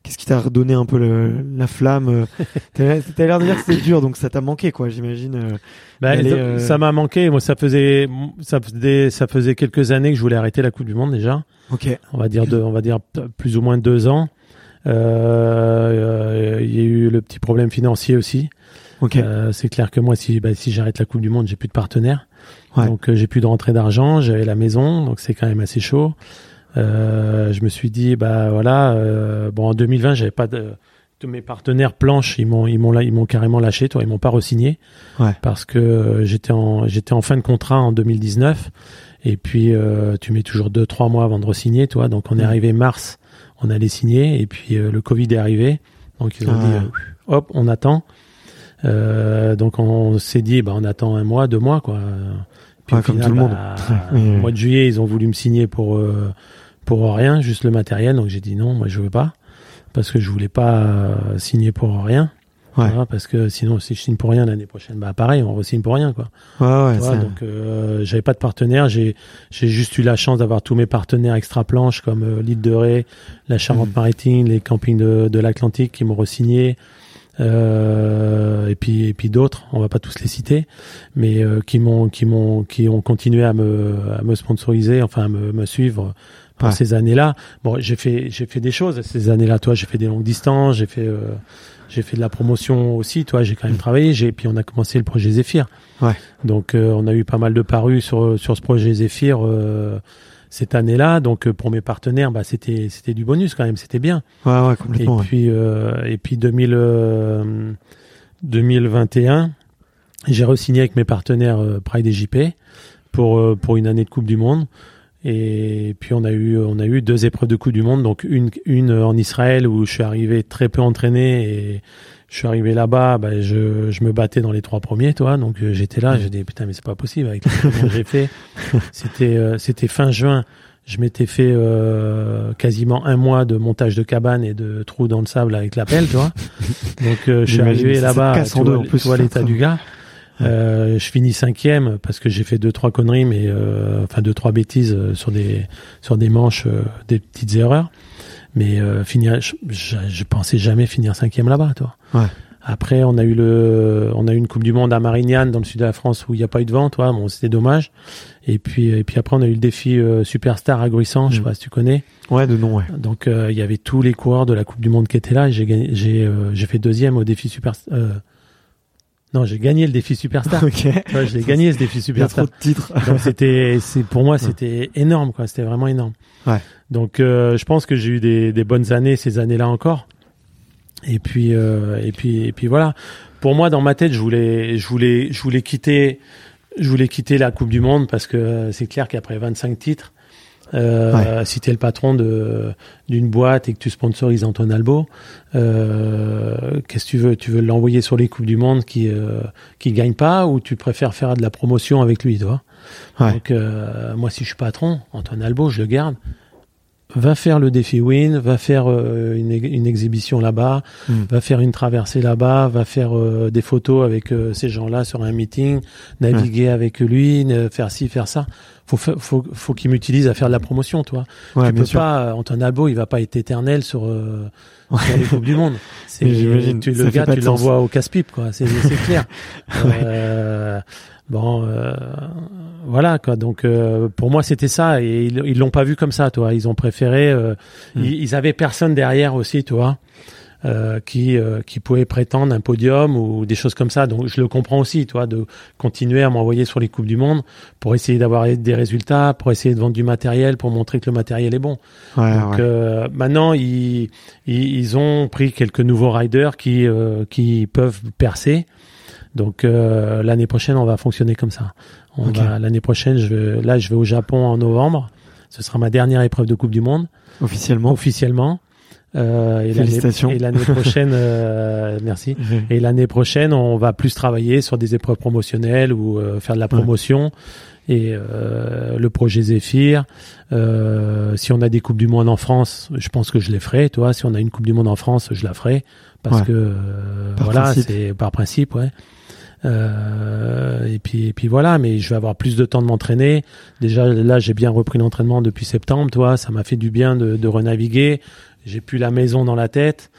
Qu'est-ce qui t'a redonné un peu le, la flamme euh, T'as l'air de dire que c'était dur, donc ça t'a manqué, quoi, j'imagine. euh, Bah, euh, Ça m'a manqué. Moi, ça faisait, ça faisait, ça faisait quelques années que je voulais arrêter la Coupe du Monde déjà. Ok. On va dire, deux, on va dire plus ou moins deux ans. Euh, Il y a eu le petit problème financier aussi. Ok. Euh, c'est clair que moi, si, bah, si j'arrête la Coupe du Monde, j'ai plus de partenaires. Ouais. Donc, euh, j'ai plus de rentrée d'argent. J'avais la maison, donc c'est quand même assez chaud. Euh, je me suis dit, bah voilà. euh, bon, en 2020, j'avais pas de, de mes partenaires planches. Ils m'ont, ils m'ont, ils m'ont carrément lâché. Toi, ils m'ont pas re-signé Ouais. parce que euh, j'étais en, j'étais en fin de contrat en 2019. Et puis, euh, tu mets toujours deux, trois mois avant de re-signer, toi. Donc, on est arrivé mars, on allait signer. Et puis, euh, le Covid est arrivé. Donc, ils ont Ah. dit, hop, on attend. Euh, donc, on s'est dit, bah, on attend un mois, deux mois, quoi. Puis, Ouais, au comme tout le monde. bah. Au mois de juillet, ils ont voulu me signer pour, euh, pour rien, juste le matériel. Donc, j'ai dit non, moi, je veux pas. Parce que je voulais pas euh, signer pour rien. Ouais. Voilà, parce que sinon, si je signe pour rien l'année prochaine, bah, pareil, on re-signe pour rien, quoi. Ouais, ouais. Donc euh, j'avais pas de partenaire, j'ai j'ai juste eu la chance d'avoir tous mes partenaires extra planches comme euh, l'île de Ré, la Charente-Maritime, les campings de, de l'Atlantique qui m'ont re-signé. Euh, et puis et puis d'autres, on va pas tous les citer, mais qui m'ont qui m'ont qui ont continué à me à me sponsoriser, enfin à me, me suivre pour Ouais. ces années-là. Bon, j'ai fait j'ai fait des choses ces années-là. Toi, j'ai fait des longues distances, j'ai fait euh, j'ai fait de la promotion aussi. Toi, j'ai quand même travaillé. J'ai puis on a commencé le projet Zephyr. Ouais. Donc euh, on a eu pas mal de parus sur sur ce projet Zephyr euh, cette année-là. Donc euh, pour mes partenaires, bah c'était c'était du bonus quand même, c'était bien. Ouais, ouais, Et complètement. ouais. puis euh, et puis 2000 euh, 2021, j'ai re-signé avec mes partenaires euh, Pride et JP pour euh, pour une année de Coupe du Monde. Et puis on a eu on a eu deux épreuves de Coupe du Monde, donc une une en Israël où je suis arrivé très peu entraîné et je suis arrivé là-bas, bah, je, je me battais dans les trois premiers, toi. Donc euh, j'étais là, j'ai dit putain mais c'est pas possible avec que j'ai fait. C'était euh, c'était fin juin. Je m'étais fait euh, quasiment un mois de montage de cabane et de trous dans le sable avec la pelle, tu vois. Donc euh, je suis arrivé là-bas, tu vois, l'état du gars. Euh, je finis cinquième parce que j'ai fait deux trois conneries, mais euh, enfin deux trois bêtises euh, sur des sur des manches, euh, des petites erreurs. Mais euh, finir, je, je, je pensais jamais finir cinquième là-bas, toi. Ouais. Après, on a eu le, on a eu une Coupe du Monde à Marignane dans le sud de la France où il n'y a pas eu de vent, toi. Bon, c'était dommage. Et puis, et puis après, on a eu le défi euh, Superstar à Gruissant, je sais Mm. pas si tu connais. Ouais, de nom, ouais. Donc, euh, il y avait tous les coureurs de la Coupe du Monde qui étaient là. J'ai gagné, j'ai, euh, j'ai fait deuxième au défi Superstar. Non, j'ai gagné le défi Superstar. ok. Tu vois, je l'ai gagné ce défi Il y a trop Superstar. de titres. Donc c'était, c'est pour moi c'était énorme quoi, c'était vraiment énorme. Ouais. Donc euh, je pense que j'ai eu des, des bonnes années ces années-là encore. Et puis euh, et puis et puis voilà. Pour moi dans ma tête je voulais je voulais je voulais quitter je voulais quitter la Coupe du Monde parce que euh, c'est clair qu'après 25 titres. Euh, Si tu es le patron de d'une boîte et que tu sponsorises Antoine Albo, euh, qu'est-ce que tu veux? Tu veux l'envoyer sur les coupes du monde qui euh, qui gagne pas ou tu préfères faire de la promotion avec lui, tu vois Ouais. Donc euh, moi, si je suis patron, Antoine Albo, je le garde. Va faire le défi Win, va faire euh, une, une exhibition là-bas, Mm. va faire une traversée là-bas, va faire euh, des photos avec euh, ces gens-là sur un meeting, naviguer avec lui, faire ci, faire ça. Faut, fa- faut, faut qu'il m'utilise à faire de la promotion, toi. Ouais, tu peux sûr. pas, Antoine Albo, il va pas être éternel sur, euh, sur les coupes du monde. J'imagine, tu, le gars, tu l'envoies au casse-pipe, quoi. C'est, clair. bon, euh, voilà, quoi. Donc, euh, pour moi, c'était ça. Et ils, ils l'ont pas vu comme ça, toi. Ils ont préféré. euh, Mm. ils, ils avaient personne derrière aussi, tu vois. euh, qui qui pouvait prétendre un podium ou des choses comme ça donc je le comprends aussi toi de continuer à m'envoyer sur les coupes du monde pour essayer d'avoir des résultats pour essayer de vendre du matériel pour montrer que le matériel est bon Ouais, donc ouais. maintenant ils, ils ils ont pris quelques nouveaux riders qui qui peuvent percer donc euh, l'année prochaine on va fonctionner comme ça on Ok. va l'année prochaine je vais, là je vais au Japon en novembre ce sera ma dernière épreuve de coupe du monde Officiellement. officiellement euh, et l'année- Félicitations. et l'année prochaine euh, merci et l'année prochaine, on va plus travailler sur des épreuves promotionnelles ou euh, faire de la promotion. Et euh, le projet Zephyr, euh, si on a des coupes du monde en France, je pense que je les ferai. Toi, si on a une coupe du monde en France, je la ferai parce Ouais. que euh, Par voilà, c'est par principe, ouais. Euh, et puis et puis voilà, mais je vais avoir plus de temps de m'entraîner. Déjà là, j'ai bien repris l'entraînement depuis septembre. Toi, ça m'a fait du bien de, de renaviguer. j'ai plus la maison dans la tête.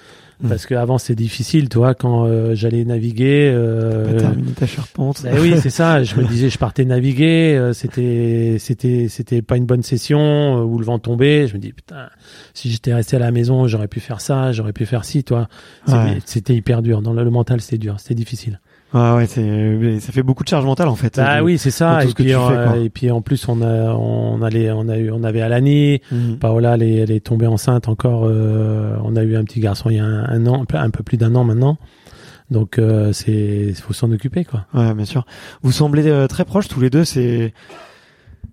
Mm. Parce qu'avant c'était difficile, toi, quand euh, j'allais naviguer. Euh, terminer ta charpente. bah oui, c'est ça. Je me disais, je partais naviguer. euh, c'était, c'était, c'était pas une bonne session euh, où le vent tombait. Je me dis, putain, si j'étais resté à la maison, j'aurais pu faire ça, j'aurais pu faire ci, toi. C'était, Ouais. c'était hyper dur. Dans le, le mental, c'était dur, c'était difficile. Ah ouais, c'est ça fait beaucoup de charge mentale en fait. Bah de- oui, c'est ça. Et ce que puis, tu fais, euh, quoi. et puis en plus, on a, on allait, on a eu, on avait Alani. Mhm. Paola, elle est, elle est tombée enceinte encore. euh, on a eu un petit garçon il y a un, un an, un peu- plus d'un an maintenant. Donc euh, c'est, faut s'en occuper quoi. Ouais, bien sûr. Vous semblez euh, très proches tous les deux. C'est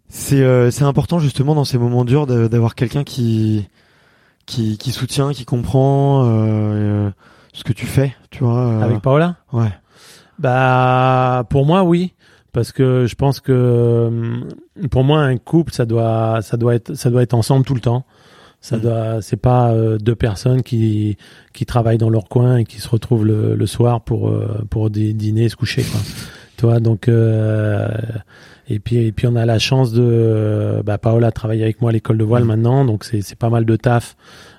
c'est euh, c'est important justement dans ces moments durs d'avoir quelqu'un qui qui qui soutient, qui comprend euh, euh, ce que tu fais. Tu vois. euh, Avec Paola? Ouais. Bah pour moi oui parce que je pense que hum, pour moi un couple ça doit ça doit être ça doit être ensemble tout le temps. Ça Mhm. doit c'est pas euh, deux personnes qui qui travaillent dans leur coin et qui se retrouvent le, le soir pour euh, pour dî- dîner se coucher quoi. Tu vois donc euh, et puis et puis on a la chance de bah Paola travaille avec moi à l'école de voile Mhm. maintenant donc c'est c'est pas mal de taf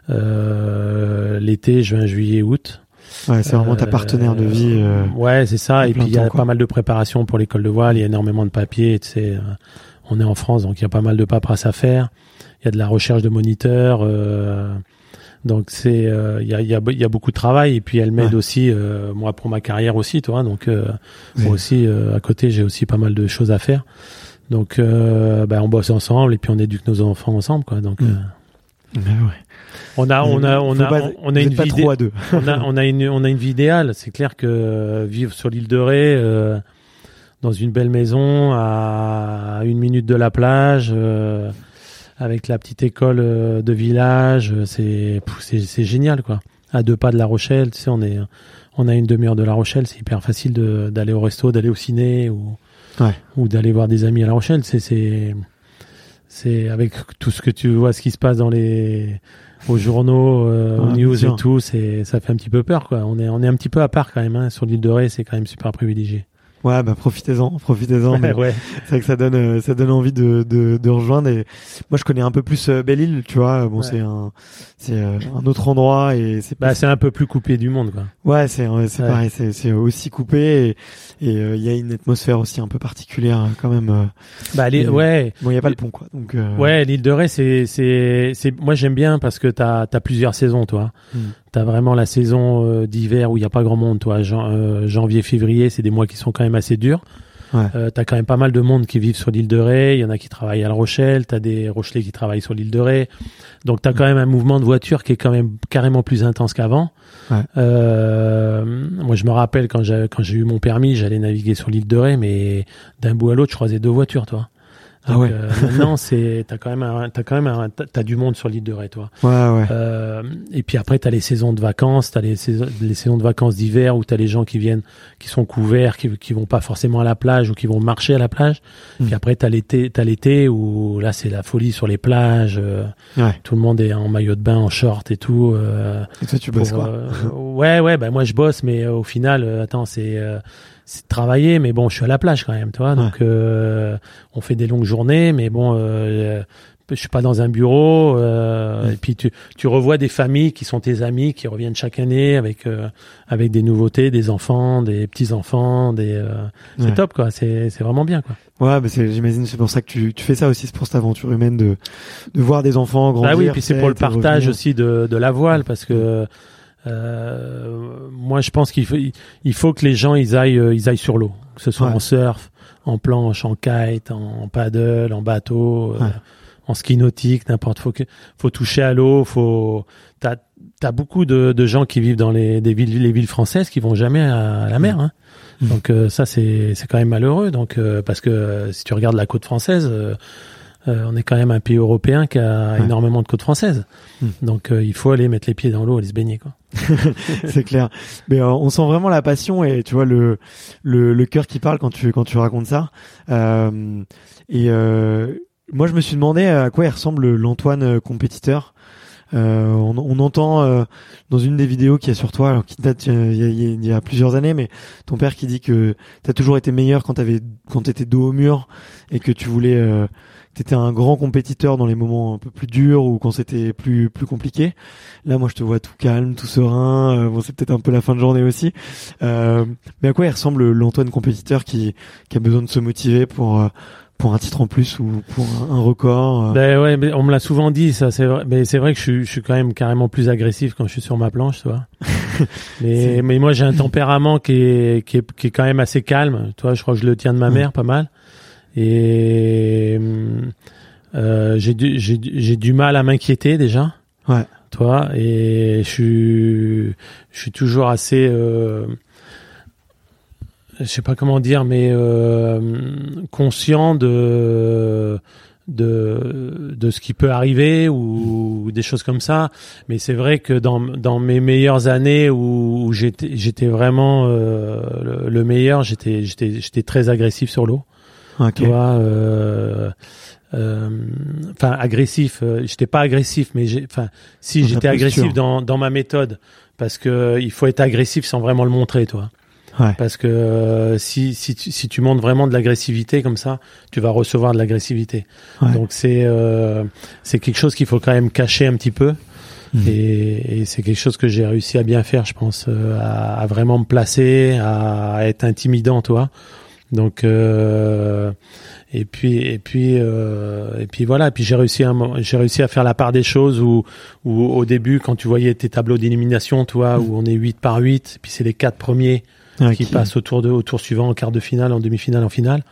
euh, l'été juin juillet août Ouais, c'est vraiment ta euh, partenaire de vie. euh, Ouais, c'est ça. Et puis il y a quoi. pas mal de préparation pour l'école de voile. Il y a énormément de papiers. Tu sais, euh, on est en France, donc il y a pas mal de paperasse à faire. Il y a de la recherche de moniteurs. euh, donc c'est, euh, il y a, il y a, il y a beaucoup de travail. Et puis elle m'aide Ouais. aussi, euh, moi pour ma carrière aussi, toi. Donc euh, Oui. moi aussi, euh, à côté, j'ai aussi pas mal de choses à faire. Donc euh, bah, on bosse ensemble et puis on éduque nos enfants ensemble, quoi. Donc Mm. euh, mais ouais. On a, on a, on a, pas- on a une vie trop à deux. on a, on a une, on a une vie idéale. C'est clair que euh, vivre sur l'île de Ré, euh, dans une belle maison, à une minute de la plage, euh, avec la petite école euh, de village, c'est, c'est, c'est génial, quoi. À deux pas de La Rochelle, tu sais, on est, on a une demi-heure de La Rochelle, c'est hyper facile d'aller au resto, d'aller au ciné ou, Ouais. ou d'aller voir des amis à La Rochelle. C'est, c'est, c'est avec tout ce que tu vois, ce qui se passe dans les, aux journaux, euh, aux bien news et tout, c'est, ça fait un petit peu peur, quoi. On est, on est un petit peu à part quand même, hein. Sur l'île de Ré, c'est quand même super privilégié. Ouais, bah profitez-en, profitez-en. ouais. C'est vrai que ça donne, euh, ça donne envie de, de, de rejoindre. Et moi, je connais un peu plus euh, Belle-Île, tu vois. Bon, Ouais. c'est un, c'est euh, un autre endroit et c'est Bah, c'est un peu plus coupé du monde, quoi. Ouais, c'est c'est Ouais. pareil, c'est c'est aussi coupé et et euh, il y a une atmosphère aussi un peu particulière quand même. Bah, les, Et- ouais. Bon, il y a pas le pont quoi. Donc euh, Ouais, l'île de Ré, c'est, c'est, c'est, moi j'aime bien parce que t'as, t'as plusieurs saisons, toi. Mm. T'as vraiment la saison euh, d'hiver où il y a pas grand monde, toi. Jan- euh, janvier, février, c'est des mois qui sont quand même assez durs. Ouais. Euh, t'as quand même pas mal de monde qui vivent sur l'île de Ré. Il y en a qui travaillent à La Rochelle. T'as des Rochelais qui travaillent sur l'île de Ré. Donc t'as quand même un mouvement de voiture qui est quand même carrément plus intense qu'avant. Ouais. Moi, je me rappelle quand j'ai quand j'ai eu mon permis, j'allais naviguer sur l'île de Ré, mais d'un bout à l'autre, je croisais deux voitures, toi. Ah Donc, ouais. euh, maintenant, c'est t'as quand même un, t'as quand même un, t'as du monde sur l'île de Ré, toi. ouais, ouais. Euh, et puis après, t'as les saisons de vacances, t'as les saisons, les saisons de vacances d'hiver où t'as les gens qui viennent, qui sont couverts, qui, qui vont pas forcément à la plage ou qui vont marcher à la plage. Mm. Puis après, t'as l'été, t'as l'été où là, c'est la folie sur les plages. euh, Ouais. Tout le monde est en maillot de bain, en short et tout. euh, Et toi, tu bosses quoi euh, Ouais, ouais, bah moi je bosse, mais au final, attends, c'est euh, c'est de travailler, mais bon, je suis à la plage quand même, tu vois. Donc, euh, on fait des longues journées, mais bon, euh, je suis pas dans un bureau. euh, Mm. Et puis tu tu revois des familles qui sont tes amis, qui reviennent chaque année avec euh, avec des nouveautés, des enfants, des petits enfants, des euh, c'est Ouais. top quoi. C'est c'est vraiment bien quoi. Ouais, bah c'est, j'imagine, c'est pour ça que tu, tu fais ça aussi, c'est pour cette aventure humaine de, de voir des enfants grandir. Bah oui, puis c'est pour le et partage revenir. aussi de, de la voile parce que euh, moi je pense qu'il faut il faut que les gens ils aillent euh, ils aillent sur l'eau, que ce soit Ouais. en surf, en planche, en kite, en paddle, en bateau, euh, en ski nautique, n'importe faut que faut toucher à l'eau, faut t'as t'as beaucoup de, de gens qui vivent dans les des villes les villes françaises qui vont jamais à, la mer hein. Mm. Donc euh, ça c'est c'est quand même malheureux donc euh, parce que si tu regardes la côte française euh, euh, on est quand même un pays européen qui a Ouais. énormément de côtes françaises. Mm. Donc euh, il faut aller mettre les pieds dans l'eau, aller se baigner quoi. c'est clair. Mais euh, on sent vraiment la passion et tu vois le le, le cœur qui parle quand tu quand tu racontes ça. Euh, et euh, moi, je me suis demandé à quoi il ressemble l'Antoine euh, compétiteur. Euh, on, on entend euh, dans une des vidéos qui est sur toi, alors qui date euh, il y, a, il y y a plusieurs années, mais ton père qui dit que t'as toujours été meilleur quand t'avais quand t'étais dos au mur et que tu voulais euh, t'étais un grand compétiteur dans les moments un peu plus durs ou quand c'était plus plus compliqué. Là, moi, je te vois tout calme, tout serein. euh, bon, c'est peut-être un peu la fin de journée aussi. Euh, mais à quoi il ressemble l'Antoine compétiteur qui qui a besoin de se motiver pour euh, pour un titre en plus ou pour un, record euh. Ben ouais, mais on me l'a souvent dit, ça, c'est vrai. Mais c'est vrai que je suis, je suis quand même carrément plus agressif quand je suis sur ma planche, tu vois. mais, mais moi, j'ai un tempérament qui est, qui est, qui est quand même assez calme. Tu vois, je crois que je le tiens de ma Ouais. mère pas mal. Et euh, j'ai du, j'ai, du- j'ai du mal à m'inquiéter déjà. Ouais. Toi et je suis, je suis toujours assez. Euh, je sais pas comment dire, mais euh, conscient de de de ce qui peut arriver ou, ou des choses comme ça. Mais c'est vrai que dans dans mes meilleures années où, où j'étais j'étais vraiment euh, le, le meilleur, j'étais j'étais j'étais très agressif sur l'eau. Ok. Tu vois. euh, euh, Enfin, agressif. euh, j'étais pas agressif, mais j'ai. Enfin, si j'étais agressif dans dans ma méthode, parce que il faut être agressif sans vraiment le montrer, toi. Ouais. Parce que euh, si, si, tu, si tu montres vraiment de l'agressivité comme ça, tu vas recevoir de l'agressivité. Ouais. Donc c'est euh, c'est quelque chose qu'il faut quand même cacher un petit peu. Mhm. Et, et c'est quelque chose que j'ai réussi à bien faire, je pense, euh, à, à vraiment me placer, à, être intimidant, toi. Donc euh, et puis et puis euh, et puis voilà. Et puis j'ai réussi à j'ai réussi à faire la part des choses où où au début quand tu voyais tes tableaux d'élimination, toi, où on est 8 par 8, puis c'est les quatre premiers qui qui- passent au tour de au tour suivant, en quart de finale, en demi-finale, en finale.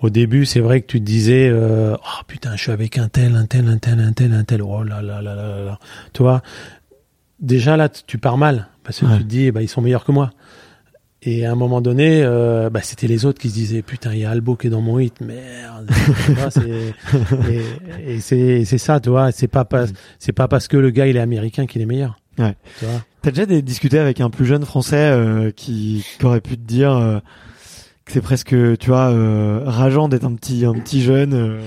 Au début, c'est vrai que tu te disais, euh, oh putain, je suis avec un tel, un tel, un tel, un tel, un tel. Oh là là là là là là. Tu vois, déjà là, tu pars mal parce que Ouais. tu te dis, bah ils sont meilleurs que moi. Et à un moment donné, euh, bah, c'était les autres qui se disaient, putain, il y a Albo qui est dans mon hit, merde. Tu vois, c'est- et et c'est c'est ça, tu vois. C'est pas pas c'est pas parce que le gars il est américain qu'il est meilleur. Ouais. Tu vois. T'as déjà des- discuté avec un plus jeune Français euh, qui, qui aurait pu te dire euh, que c'est presque, tu vois, euh, rageant d'être un petit, un petit jeune euh,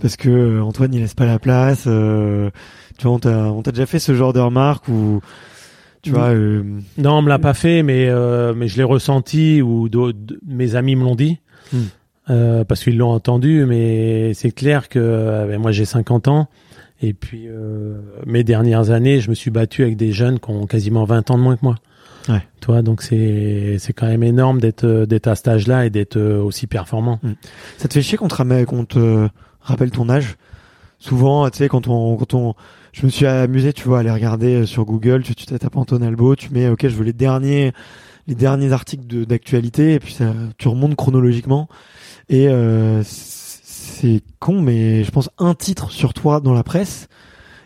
parce que euh, Antoine il laisse pas la place. euh, tu vois, on t'a, déjà fait ce genre de remarques ou, tu Mm. vois, euh, Non, on me l'a pas fait, mais euh, mais je l'ai ressenti ou mes amis me l'ont dit Hmm. euh, parce qu'ils l'ont entendu. Mais c'est clair que euh, ben, moi j'ai 50 ans et puis euh, mes dernières années, je me suis battu avec des jeunes qui ont quasiment 20 ans de moins que moi. Ouais. Toi, donc c'est c'est quand même énorme d'être d'être à cet âge-là et d'être aussi performant. ça te fait chier qu'on te, qu'on te rappelle ton âge? Souvent, tu sais, quand on, quand on, je me suis amusé, tu vois, à aller regarder euh, sur Google, tu, tu tapes Antoine Albo, tu mets, ok, je veux les derniers, les derniers articles d'actualité, et puis ça, tu remontes chronologiquement, et euh, c'est con, mais je pense un titre sur toi dans la presse,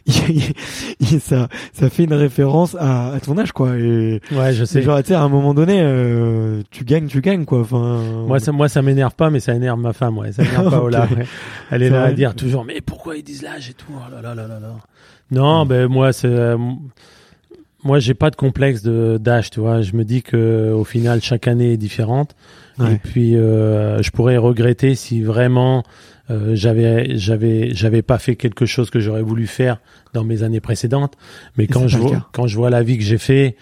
ça, ça fait une référence à, à ton âge, quoi. Et Ouais, je sais. genre, tu sais, à un moment donné, euh, tu gagnes, tu gagnes, quoi. Enfin, Moi, ça, moi, ça m'énerve pas, mais ça énerve ma femme, ouais. Ça énerve pas. Ola, ouais. Elle est là à dire toujours, mais pourquoi ils disent l'âge et tout? Oh là là là là là. Non, ben, moi, c'est, euh, moi, j'ai pas de complexe de, d'âge, tu vois. Je me dis que, au final, chaque année est différente. Et puis, euh, je pourrais regretter si vraiment, euh, j'avais, j'avais, j'avais pas fait quelque chose que j'aurais voulu faire dans mes années précédentes. Mais Et quand je vois, quand je vois la vie que j'ai fait,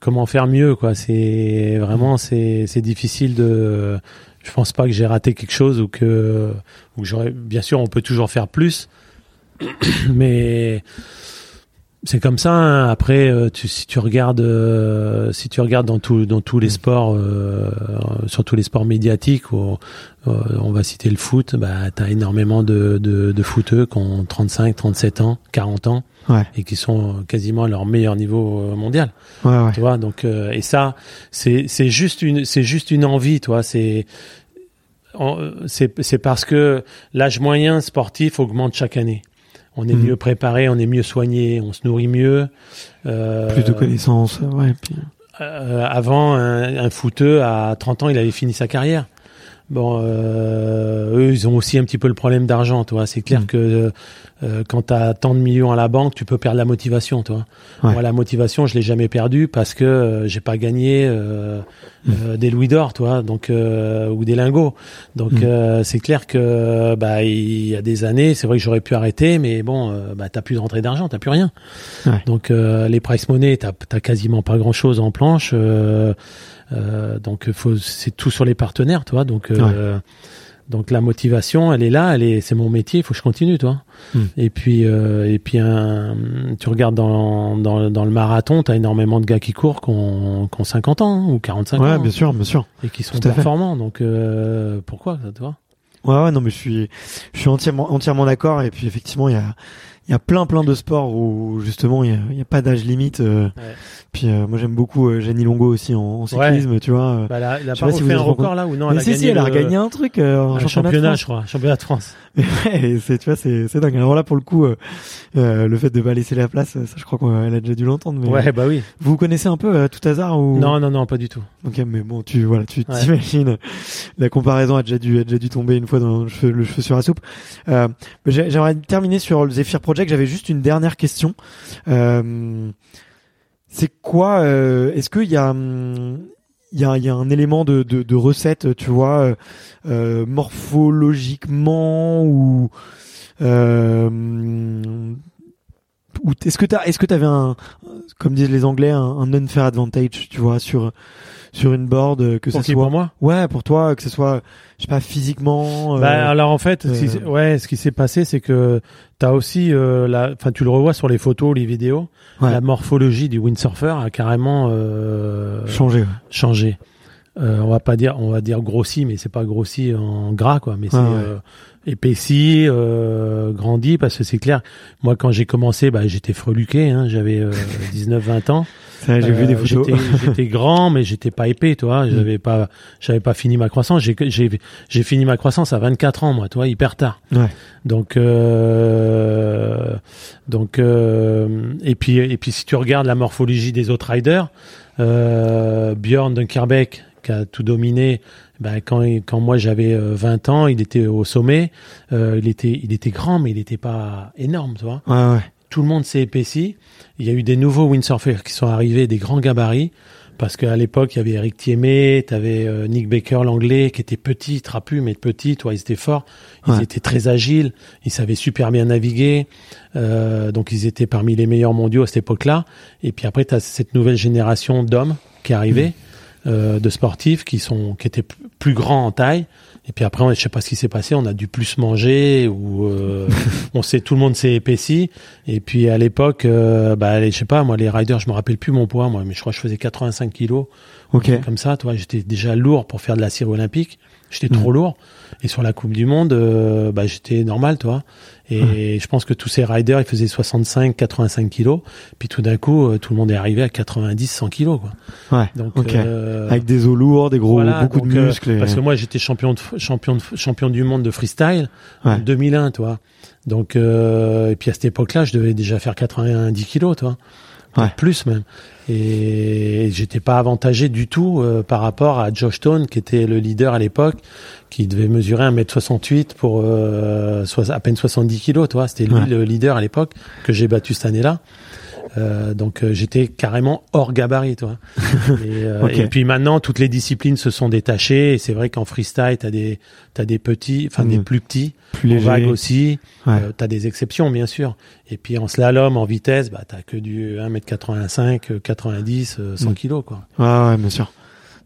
comment faire mieux, quoi. C'est vraiment, c'est, c'est difficile de, je pense pas que j'ai raté quelque chose ou que, ou que j'aurais, bien sûr, on peut toujours faire plus, mais c'est comme ça. hein. Après, euh, tu, si tu regardes, euh, si tu regardes dans tout, dans tous les sports, euh, sur tous les sports médiatiques, où, euh, on va citer le foot, bah, t'as énormément de, de, de footeux qui ont 35, 37 ans, 40 ans, Ouais. et qui sont quasiment à leur meilleur niveau euh, mondial Ouais, ouais. tu vois donc euh, et ça c'est c'est juste une c'est juste une envie toi c'est c'est parce que l'âge moyen sportif augmente chaque année on est mieux préparé on est mieux soigné on se nourrit mieux euh, Plus de connaissances, ouais. puis- euh, avant un, un footeux à 30 ans il avait fini sa carrière Bon, euh, eux, ils ont aussi un petit peu le problème d'argent, toi. C'est clair Mm. que euh, quand tu as tant de millions à la banque, tu peux perdre la motivation, toi. Ouais. Moi, la motivation, je l'ai jamais perdue parce que euh, j'ai pas gagné euh, Mm. euh, des louis d'or, toi, donc euh, ou des lingots. Donc, Mm. euh, c'est clair que bah il y a des années, c'est vrai que j'aurais pu arrêter, mais bon, bah t'as plus de rentrée d'argent, t'as plus rien. Ouais. Donc, euh, les price money, t'as t'as quasiment pas grand chose en planche. euh, euh, donc faut c'est tout sur les partenaires, toi. Donc euh, donc la motivation, elle est là, elle est c'est mon métier, il faut que je continue, toi. Hmm. Et puis euh, et puis un, tu regardes dans dans, dans le marathon, tu as énormément de gars qui courent qui ont, qui ont 50 ans hein, ou 45 Ouais, ans bien sûr, bien sûr. et qui sont performants. Donc euh, pourquoi vois Ouais, ouais, non, mais je suis, je suis entièrement, entièrement d'accord. Et puis effectivement, il y a, il y a plein, plein de sports où justement il y a, a pas d'âge limite. euh, Ouais. Puis euh, moi j'aime beaucoup euh, Jenny Longo aussi en, en cyclisme, tu vois. euh. bah, là, il a Je sais pas pas si vous un record là ou non mais elle a si, gagné si, elle a le- regagné un truc euh, en un championnat, je crois, championnat de France. Ouais, c'est, tu vois, c'est, c'est dingue. Alors là, pour le coup, euh, le fait de pas laisser la place, ça, je crois qu'elle a déjà dû l'entendre. Mais Ouais, bah oui. vous vous connaissez un peu tout hasard ou? Non, non, non, pas du tout. Ok, mais bon, tu voilà, tu Ouais. t'imagines la comparaison a déjà dû a déjà dû tomber une fois dans le cheveu, le cheveu sur la soupe. Euh, J'aimerais terminer sur le Zephyr Project. J'avais juste une dernière question. Euh, c'est quoi euh, Est-ce qu'il y a il y a, un élément de, recette, tu vois, euh, morphologiquement ou ou est-ce que t'as est-ce que t'avais un comme disent les Anglais un, un unfair advantage, tu vois, sur sur une board euh, que ça soit pour moi ouais pour toi que ce soit je sais pas physiquement euh, Bah, alors en fait, ce qui- euh, ouais, ce qui s'est passé, c'est que t'as aussi, euh, la, enfin, tu le revois sur les photos, les vidéos, Ouais. la morphologie du windsurfer a carrément euh, changé. Euh, on va pas dire, on va dire grossi, mais c'est pas grossi en gras, quoi. Mais c'est Ouais, euh, épaissi, euh, grandi, parce que c'est clair. Moi, quand j'ai commencé, bah, j'étais freluqué, hein, j'avais euh, 19-20 ans. J'ai vu Euh, des photos. J'étais, grand, mais j'étais pas épais, toi. J'avais pas, j'avais pas fini ma croissance. J'ai, j'ai, j'ai fini ma croissance à 24 ans, moi, toi, hyper tard. Ouais. Donc, euh, donc, euh, et puis, et puis, si tu regardes la morphologie des autres riders, euh, Björn Dunkerbeck, qui a tout dominé, ben, quand, quand moi j'avais euh, 20 ans, il était au sommet. Euh, il était, il était grand, mais il n'était pas énorme, tu vois Ouais ouais. Tout le monde s'est épaissi. Il y a eu des nouveaux windsurfers qui sont arrivés, des grands gabarits, parce qu'à l'époque, il y avait Eric Thiémé, tu avais Nick Baker, l'anglais, qui était petit, trapu, mais petit, toi, ils étaient forts, ils Ouais. étaient très agiles, ils savaient super bien naviguer, euh, donc ils étaient parmi les meilleurs mondiaux à cette époque-là. Et puis après, tu as cette nouvelle génération d'hommes qui est arrivée, euh, de sportifs qui sont qui étaient plus grands en taille. Et puis après, on- je sais pas ce qui s'est passé, on a dû plus manger ou euh, on sait tout le monde s'est épaissi. Et puis à l'époque, euh, bah les- je sais pas, moi les riders, je me rappelle plus mon poids, moi, mais je crois que je faisais 85 kilos, Ok. comme ça. Toi, j'étais déjà lourd pour faire de la cire olympique. J'étais Mm. trop lourd. Et sur la Coupe du Monde, euh, bah j'étais normal, toi. Et je pense que tous ces riders, ils faisaient 65, 85 kilos. Puis tout d'un coup, euh, tout le monde est arrivé à 90, 100 kilos, quoi. Ouais. Donc, euh, Avec des os lourds, des gros, voilà, beaucoup donc, de euh, muscles. et- parce que moi, j'étais champion de, champion de, champion du monde de freestyle en Ouais. 2001, toi. Donc, euh, et puis à cette époque-là, je devais déjà faire 90 kilos, toi. Ouais. Plus même. Et j'étais pas avantagé du tout euh, par rapport à Josh Stone, qui était le leader à l'époque, qui devait mesurer 1m68 pour euh, à peine 70 kilos, toi. C'était lui Ouais. le leader à l'époque, que j'ai battu cette année-là. Euh, donc euh, j'étais carrément hors gabarit, toi. et, euh, et puis maintenant, toutes les disciplines se sont détachées. Et c'est vrai qu'en freestyle, t'as des, t'as des petits, enfin des Mhm. plus petits, plus en léger. vague aussi. Ouais. Euh, t'as des exceptions, bien sûr. Et puis en slalom, en vitesse, bah t'as que du 1m85, euh, 90, euh, 100 Mm. kilos, quoi. Ouais, ouais, bien sûr.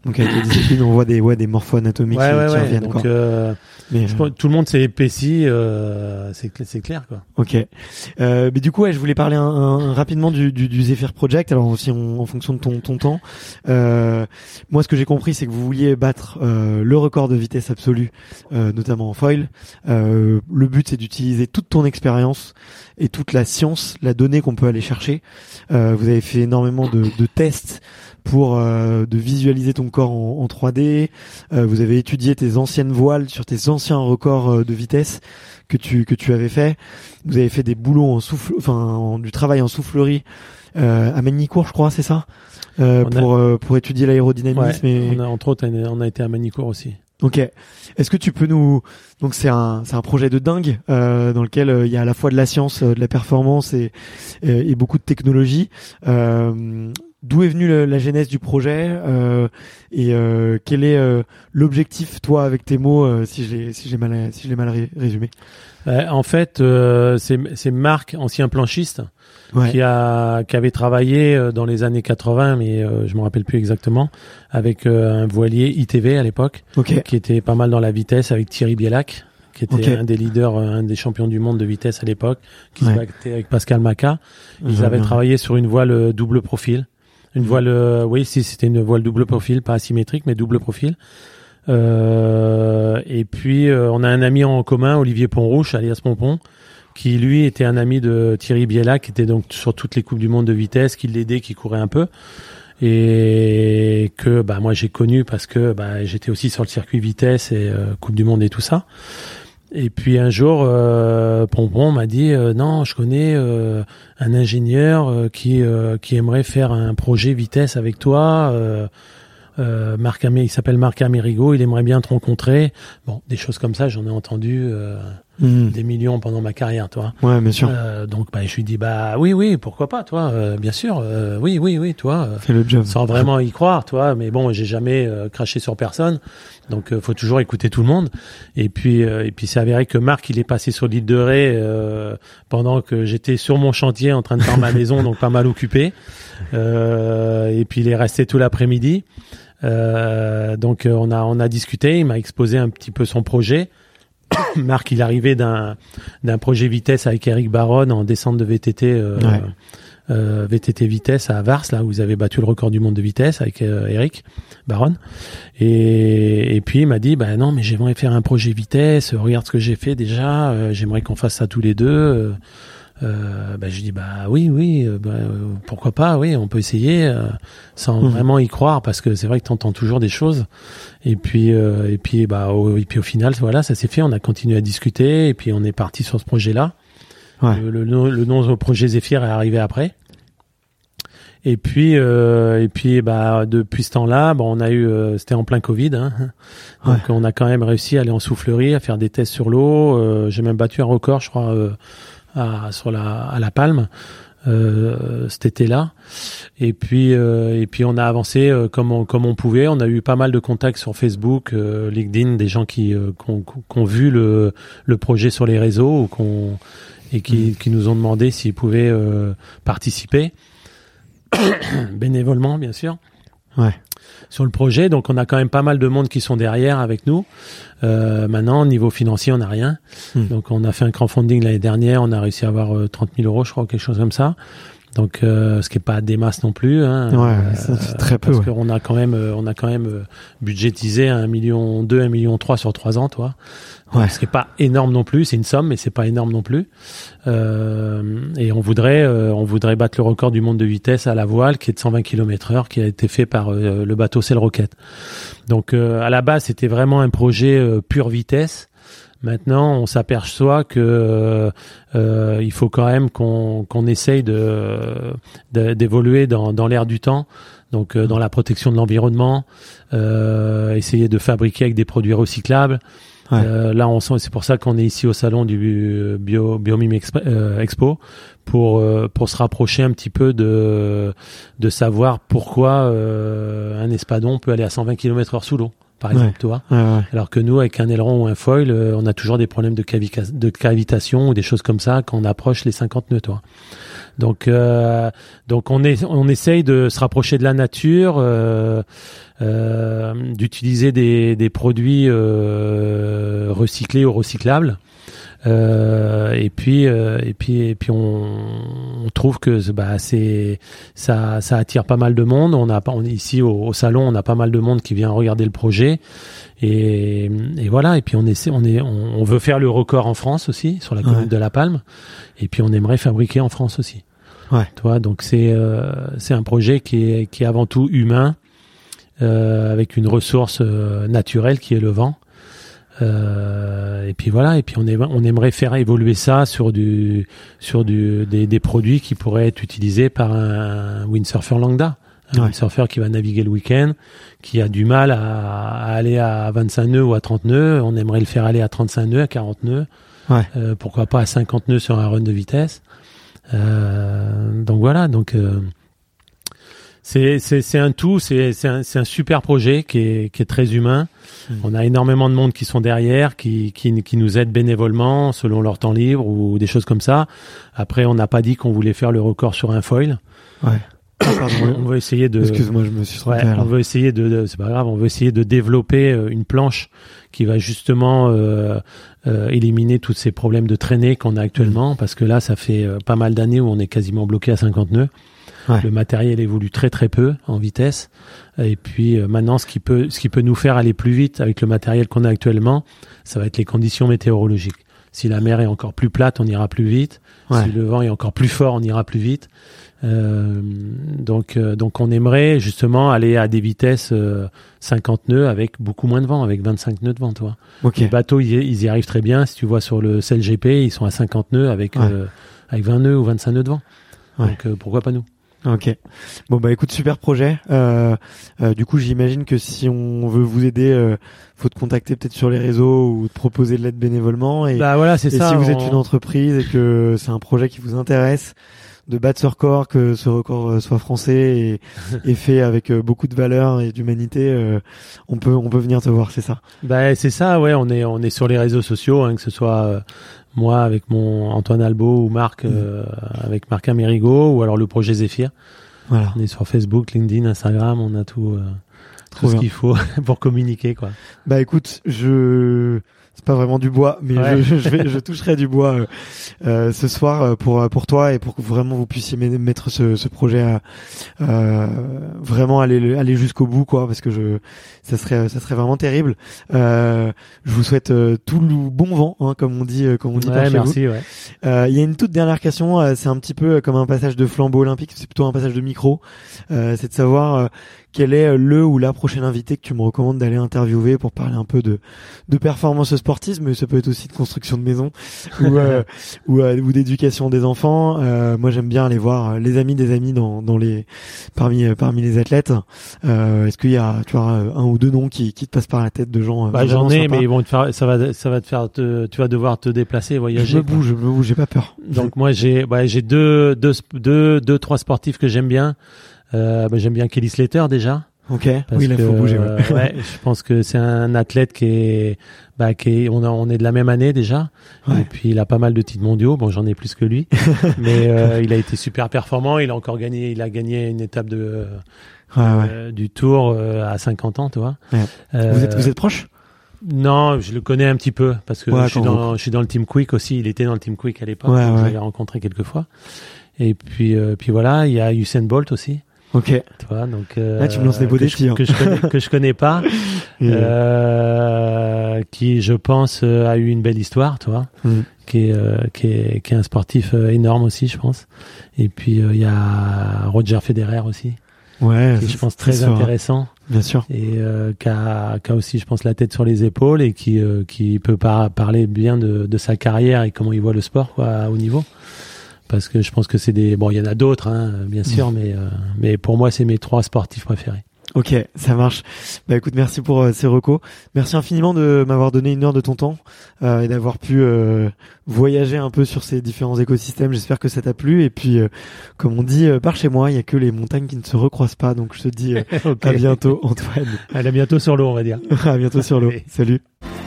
Donc avec les disciplines, on voit des, ouais, des morpho-anatomiques Ouais, qui, ouais, qui ouais. reviennent. quoi. Donc euh, Mais, je euh, pense que tout le monde s'est épaissi, euh, c'est cl- c'est clair, quoi. Ok. Euh, mais du coup, ouais, je voulais parler un, un- rapidement du, du, du Zephyr Project. Alors aussi en, en fonction de ton, ton temps. Euh, moi, ce que j'ai compris, c'est que vous vouliez battre euh, le record de vitesse absolue, euh, notamment en foil. Euh, le but, c'est d'utiliser toute ton expérience et toute la science, la donnée qu'on peut aller chercher. Euh, vous avez fait énormément de, de tests pour euh, de visualiser ton corps en, en 3D. Euh, vous avez étudié tes anciennes voiles sur tes anciens records euh, de vitesse que tu que tu avais fait. Vous avez fait des boulots en souffle, enfin en- du travail en soufflerie euh, à Magnicourt, je crois, c'est ça, euh, a- pour pour étudier l'aérodynamisme. Ouais, et... on a, entre autres, on a été à Manicourt aussi. Ok. Est-ce que tu peux nous donc c'est un c'est un projet de dingue euh, dans lequel euh, il y a à la fois de la science, euh, de la performance et et, et beaucoup de technologie. D'où est venue le- la genèse du projet euh, et euh, quel est euh, l'objectif toi avec tes mots euh, si j'ai si j'ai mal si je l'ai mal ré- résumé. Euh, en fait, euh, c'est Marc, ancien planchiste, Ouais. qui a qui avait travaillé euh, dans les années 80, mais euh, je me rappelle plus exactement, avec euh, un voilier ITV à l'époque, Ok. qui était pas mal dans la vitesse avec Thierry Bielac, qui était un des leaders, un des champions du monde de vitesse à l'époque, qui Ouais. se battait avec Pascal Maca. Ils Je avaient vois. travaillé sur une voile double profil. Une voile, euh, oui, si c'était une voile double profil, pas asymétrique, mais double profil. Euh, et puis euh, on a un ami en commun, Olivier Ponrouche, alias Pompon, qui lui était un ami de Thierry Biella, qui était donc sur toutes les coupes du monde de vitesse, qui l'aidait, qui courait un peu, et que bah moi j'ai connu parce que bah, j'étais aussi sur le circuit vitesse et euh, coupe du monde et tout ça. Et puis un jour, euh, Pompon m'a dit euh, non, je connais euh, un ingénieur qui qui aimerait faire un projet vitesse avec toi. Marc Amé, il s'appelle Marc Amerigo, il aimerait bien te rencontrer. Bon, des choses comme ça, j'en ai entendu Mhm. des millions pendant ma carrière, toi. Ouais, bien sûr. Euh, donc bah, je lui dis bah oui oui pourquoi pas toi euh, bien sûr euh, oui oui oui toi euh, Fais le job. sans vraiment y croire toi mais bon j'ai jamais euh, craché sur personne donc euh, faut toujours écouter tout le monde et puis euh, et puis c'est avéré que Marc il est passé sur l'île de Ré euh, pendant que j'étais sur mon chantier en train de faire ma maison donc pas mal occupé Euh, et puis il est resté tout l'après-midi Euh, donc euh, on a on a discuté il m'a exposé un petit peu son projet Marc, il arrivait d'un d'un projet vitesse avec Eric Baron en descente de VTT euh, Ouais. euh, VTT vitesse à Vars, là où vous avez battu le record du monde de vitesse avec euh, Eric Baron. Et, et puis il m'a dit, bah non, mais j'aimerais faire un projet vitesse. Regarde ce que j'ai fait déjà. euh, j'aimerais qu'on fasse ça tous les deux. Euh, bah, je dis bah oui oui bah, euh, pourquoi pas oui on peut essayer euh, sans Mhm. vraiment y croire parce que c'est vrai que tu entends toujours des choses et puis euh, et puis bah au, et puis au final voilà ça s'est fait on a continué à discuter et puis on est parti sur ce projet là Ouais. le, le, nom- le nom au projet Zephyr est arrivé après et puis euh, et puis bah depuis ce temps-là bon on a eu euh, c'était en plein Covid hein. donc on a quand même réussi à aller en soufflerie à faire des tests sur l'eau Euh, j'ai même battu un record je crois euh, à, sur la à la Palme euh, cet été-là. Et puis euh, et puis on a avancé euh, comme on, comme on pouvait. On a eu pas mal de contacts sur Facebook, euh, LinkedIn, des gens qui euh, qui ont vu le le projet sur les réseaux ou qu'on et qui qui nous ont demandé s'ils pouvaient euh, participer bénévolement, bien sûr Ouais. Sur le projet. Donc on a quand même pas mal de monde qui sont derrière avec nous. Euh, maintenant, niveau financier, on n'a rien. Hmm. Donc on a fait un crowdfunding l'année dernière. On a réussi à avoir euh, 30 000 euros, je crois, quelque chose comme ça. Donc euh, ce qui est pas des masses non plus. Hein, Ouais, c'est très peu, Parce ouais. qu'on a quand même, euh, on a quand même euh, budgétisé un million deux, un million trois sur trois ans, toi. Ouais. Ce qui est pas énorme non plus. C'est une somme, mais c'est pas énorme non plus. Euh, et on voudrait, euh, on voudrait battre le record du monde de vitesse à la voile, qui est de 120 km heure, qui a été fait par euh, le bateau Cell Rocket. Donc euh, à la base, c'était vraiment un projet euh, pure vitesse. Maintenant, on s'aperçoit que euh, euh, il faut quand même qu'on qu'on essaye de d'évoluer dans, dans l'air du temps, donc euh, dans la protection de l'environnement, euh, essayer de fabriquer avec des produits recyclables. Ouais. Euh, là, on sent, c'est pour ça qu'on est ici au salon du Bio Biomime Exp- euh, Expo pour euh, pour se rapprocher un petit peu de de savoir pourquoi euh, un espadon peut aller à 120 km/h sous l'eau, par exemple, Ouais. tu vois. Ouais, ouais. Alors que nous, avec un aileron ou un foil, euh, on a toujours des problèmes de, cavitation ou des choses comme ça quand on approche les 50 nœuds, toi. Donc, euh, donc on, est, on essaye de se rapprocher de la nature, euh, euh, d'utiliser des, des produits euh, recyclés ou recyclables. Euh, et puis euh, et puis et puis on, on trouve que bah c'est ça ça attire pas mal de monde. On a on ici au, au salon on a pas mal de monde qui vient regarder le projet. Et, et voilà. Et puis on essaie on est on, on veut faire le record en France aussi sur la commune Ouais. de La Palme. Et puis on aimerait fabriquer en France aussi. Ouais. tu vois donc c'est euh, c'est un projet qui est qui est avant tout humain euh, avec une ressource euh, naturelle qui est le vent euh, et puis voilà, et puis on, est, on aimerait faire évoluer ça sur du sur du des, des produits qui pourraient être utilisés par un windsurfer lambda, Un Ouais. surfeur qui va naviguer le week-end, qui a du mal à, à aller à 25 nœuds ou à 30 nœuds. On aimerait le faire aller à 35 nœuds, à 40 nœuds. Ouais. Euh, pourquoi pas à 50 nœuds sur un run de vitesse. Euh, donc voilà, donc euh, c'est c'est c'est un tout, c'est c'est un, c'est un super projet qui est qui est très humain. On a énormément de monde qui sont derrière, qui qui qui nous aident bénévolement selon leur temps libre ou des choses comme ça. Après, on n'a pas dit qu'on voulait faire le record sur un foil. Ouais. Ah, pardon. On veut essayer de Excuse-moi, je me suis trompé. Ouais, on veut essayer de, de- c'est pas grave, on veut essayer de développer euh, une planche qui va justement euh, euh, éliminer tous ces problèmes de traînée qu'on a actuellement, parce que là, ça fait euh, pas mal d'années où on est quasiment bloqué à 50 nœuds. Ouais. Le matériel évolue très très peu en vitesse, et puis euh, maintenant, ce qui peut, ce qui peut nous faire aller plus vite avec le matériel qu'on a actuellement, ça va être les conditions météorologiques. Si la mer est encore plus plate, on ira plus vite. Ouais. Si le vent est encore plus fort, on ira plus vite. Euh, donc, euh, donc on aimerait justement aller à des vitesses euh, 50 nœuds avec beaucoup moins de vent, avec 25 nœuds de vent, toi. Ok. Les bateaux, ils, ils y arrivent très bien. Si tu vois sur le CLGP, ils sont à 50 nœuds avec Ouais. euh, avec 20 nœuds ou 25 nœuds de vent. Ouais. Donc euh, pourquoi pas nous? Ok. Bon bah écoute, super projet. Euh, euh, du coup, j'imagine que si on veut vous aider, euh, faut te contacter peut-être sur les réseaux ou te proposer de l'aide bénévolement. Et, Bah voilà, c'est ça. si vous êtes une entreprise et que c'est un projet qui vous intéresse, de battre ce record, que ce record euh, soit français et, et fait avec euh, beaucoup de valeur et d'humanité, euh, on peut on peut venir te voir, c'est ça? Bah, c'est ça, ouais. On est on est sur les réseaux sociaux, hein, que ce soit euh, moi avec mon Antoine Albo ou Marc Mhm. euh, avec Marc Amerigo ou alors le projet Zephyr. Voilà. On est sur Facebook, LinkedIn, Instagram, on a tout, euh, tout ce qu'il faut pour communiquer, quoi. Bah écoute, je c'est pas vraiment du bois, mais Ouais. je, je, vais, je toucherai du bois euh, euh, ce soir euh, pour pour toi et pour que vraiment vous puissiez met- mettre ce, ce projet à euh, vraiment aller le- aller jusqu'au bout quoi, parce que je ça serait ça serait vraiment terrible. Euh, je vous souhaite euh, tout le bon vent, hein, comme on dit euh, comme on dit Ouais, chez vous. merci, ouais. Euh, Il y a une toute dernière question, euh, c'est un petit peu euh, comme un passage de flambeau olympique, c'est plutôt un passage de micro. Euh, c'est de savoir euh, quel est euh, le ou la prochaine invité que tu me recommandes d'aller interviewer pour parler un peu de, de performance sportive, mais ça peut être aussi de construction de maison ou, euh, ou, euh, ou d'éducation des enfants. Euh, moi, j'aime bien aller voir les amis des amis dans, dans les parmi parmi les athlètes. Euh, Est-ce qu'il y a tu vois un ou deux noms qui, qui te passent par la tête de gens Bah, j'en ai, mais ils vont te faire, ça va, ça va te faire, te, tu vas devoir te déplacer, je voyager. me quoi. bouge, je me bouge, j'ai pas peur. Donc moi j'ai, ouais, j'ai deux, deux, deux, deux, trois sportifs que j'aime bien. Euh, bah, j'aime bien Kelly Slater déjà. Ok, Parce oui, il faut bouger. ouais. euh, ouais, je pense que c'est un athlète qui est, bah, qui est, on, a- on est de la même année déjà. Ouais. Et puis il a pas mal de titres mondiaux. Bon, j'en ai plus que lui, mais euh, il a été super performant. Il a encore gagné, il a gagné une étape de ouais. euh, du Tour euh, à 50 ans, tu vois. Ouais. Vous êtes vous êtes proche? Non, je le connais un petit peu parce que je suis dans, je suis dans le team Quick aussi. Il était dans le team Quick à l'époque. Ouais, donc ouais. Je l'avais rencontré quelques fois. Et puis, euh, puis voilà, il y a Usain Bolt aussi. Ok. Tu vois, donc euh, Là, tu me lances des beaux que, défis, je, hein. que je connais, que je connais pas, euh, qui je pense euh, a eu une belle histoire, tu vois, Mm. qui est, euh, qui est qui est un sportif euh, énorme aussi, je pense. Et puis euh, il y a Roger Federer aussi, ouais, qui est, je pense très hein. intéressant Bien sûr. et euh, qui, a, qui a aussi, je pense, la tête sur les épaules et qui, euh, qui peut par- parler bien de, de sa carrière et comment il voit le sport quoi, à haut niveau. Parce que je pense que c'est des... Bon, il y en a d'autres, hein, bien sûr, mais, euh, mais pour moi, c'est mes trois sportifs préférés. Ok, ça marche. Bah écoute, merci pour euh, ces recos. Merci infiniment de m'avoir donné une heure de ton temps euh, et d'avoir pu euh, voyager un peu sur ces différents écosystèmes. J'espère que ça t'a plu. Et puis, euh, comme on dit euh, par chez moi, il y a que les montagnes qui ne se recroisent pas. Donc je te dis euh, à bientôt, Antoine. À bientôt sur l'eau, on va dire. à bientôt sur l'eau. Salut.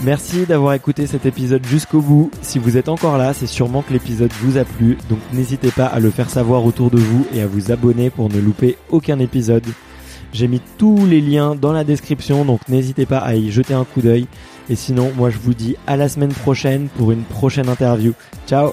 Merci d'avoir écouté cet épisode jusqu'au bout. Si vous êtes encore là, c'est sûrement que l'épisode vous a plu. Donc n'hésitez pas à le faire savoir autour de vous et à vous abonner pour ne louper aucun épisode. J'ai mis tous les liens dans la description, donc n'hésitez pas à y jeter un coup d'œil. Et sinon, moi je vous dis à la semaine prochaine pour une prochaine interview. Ciao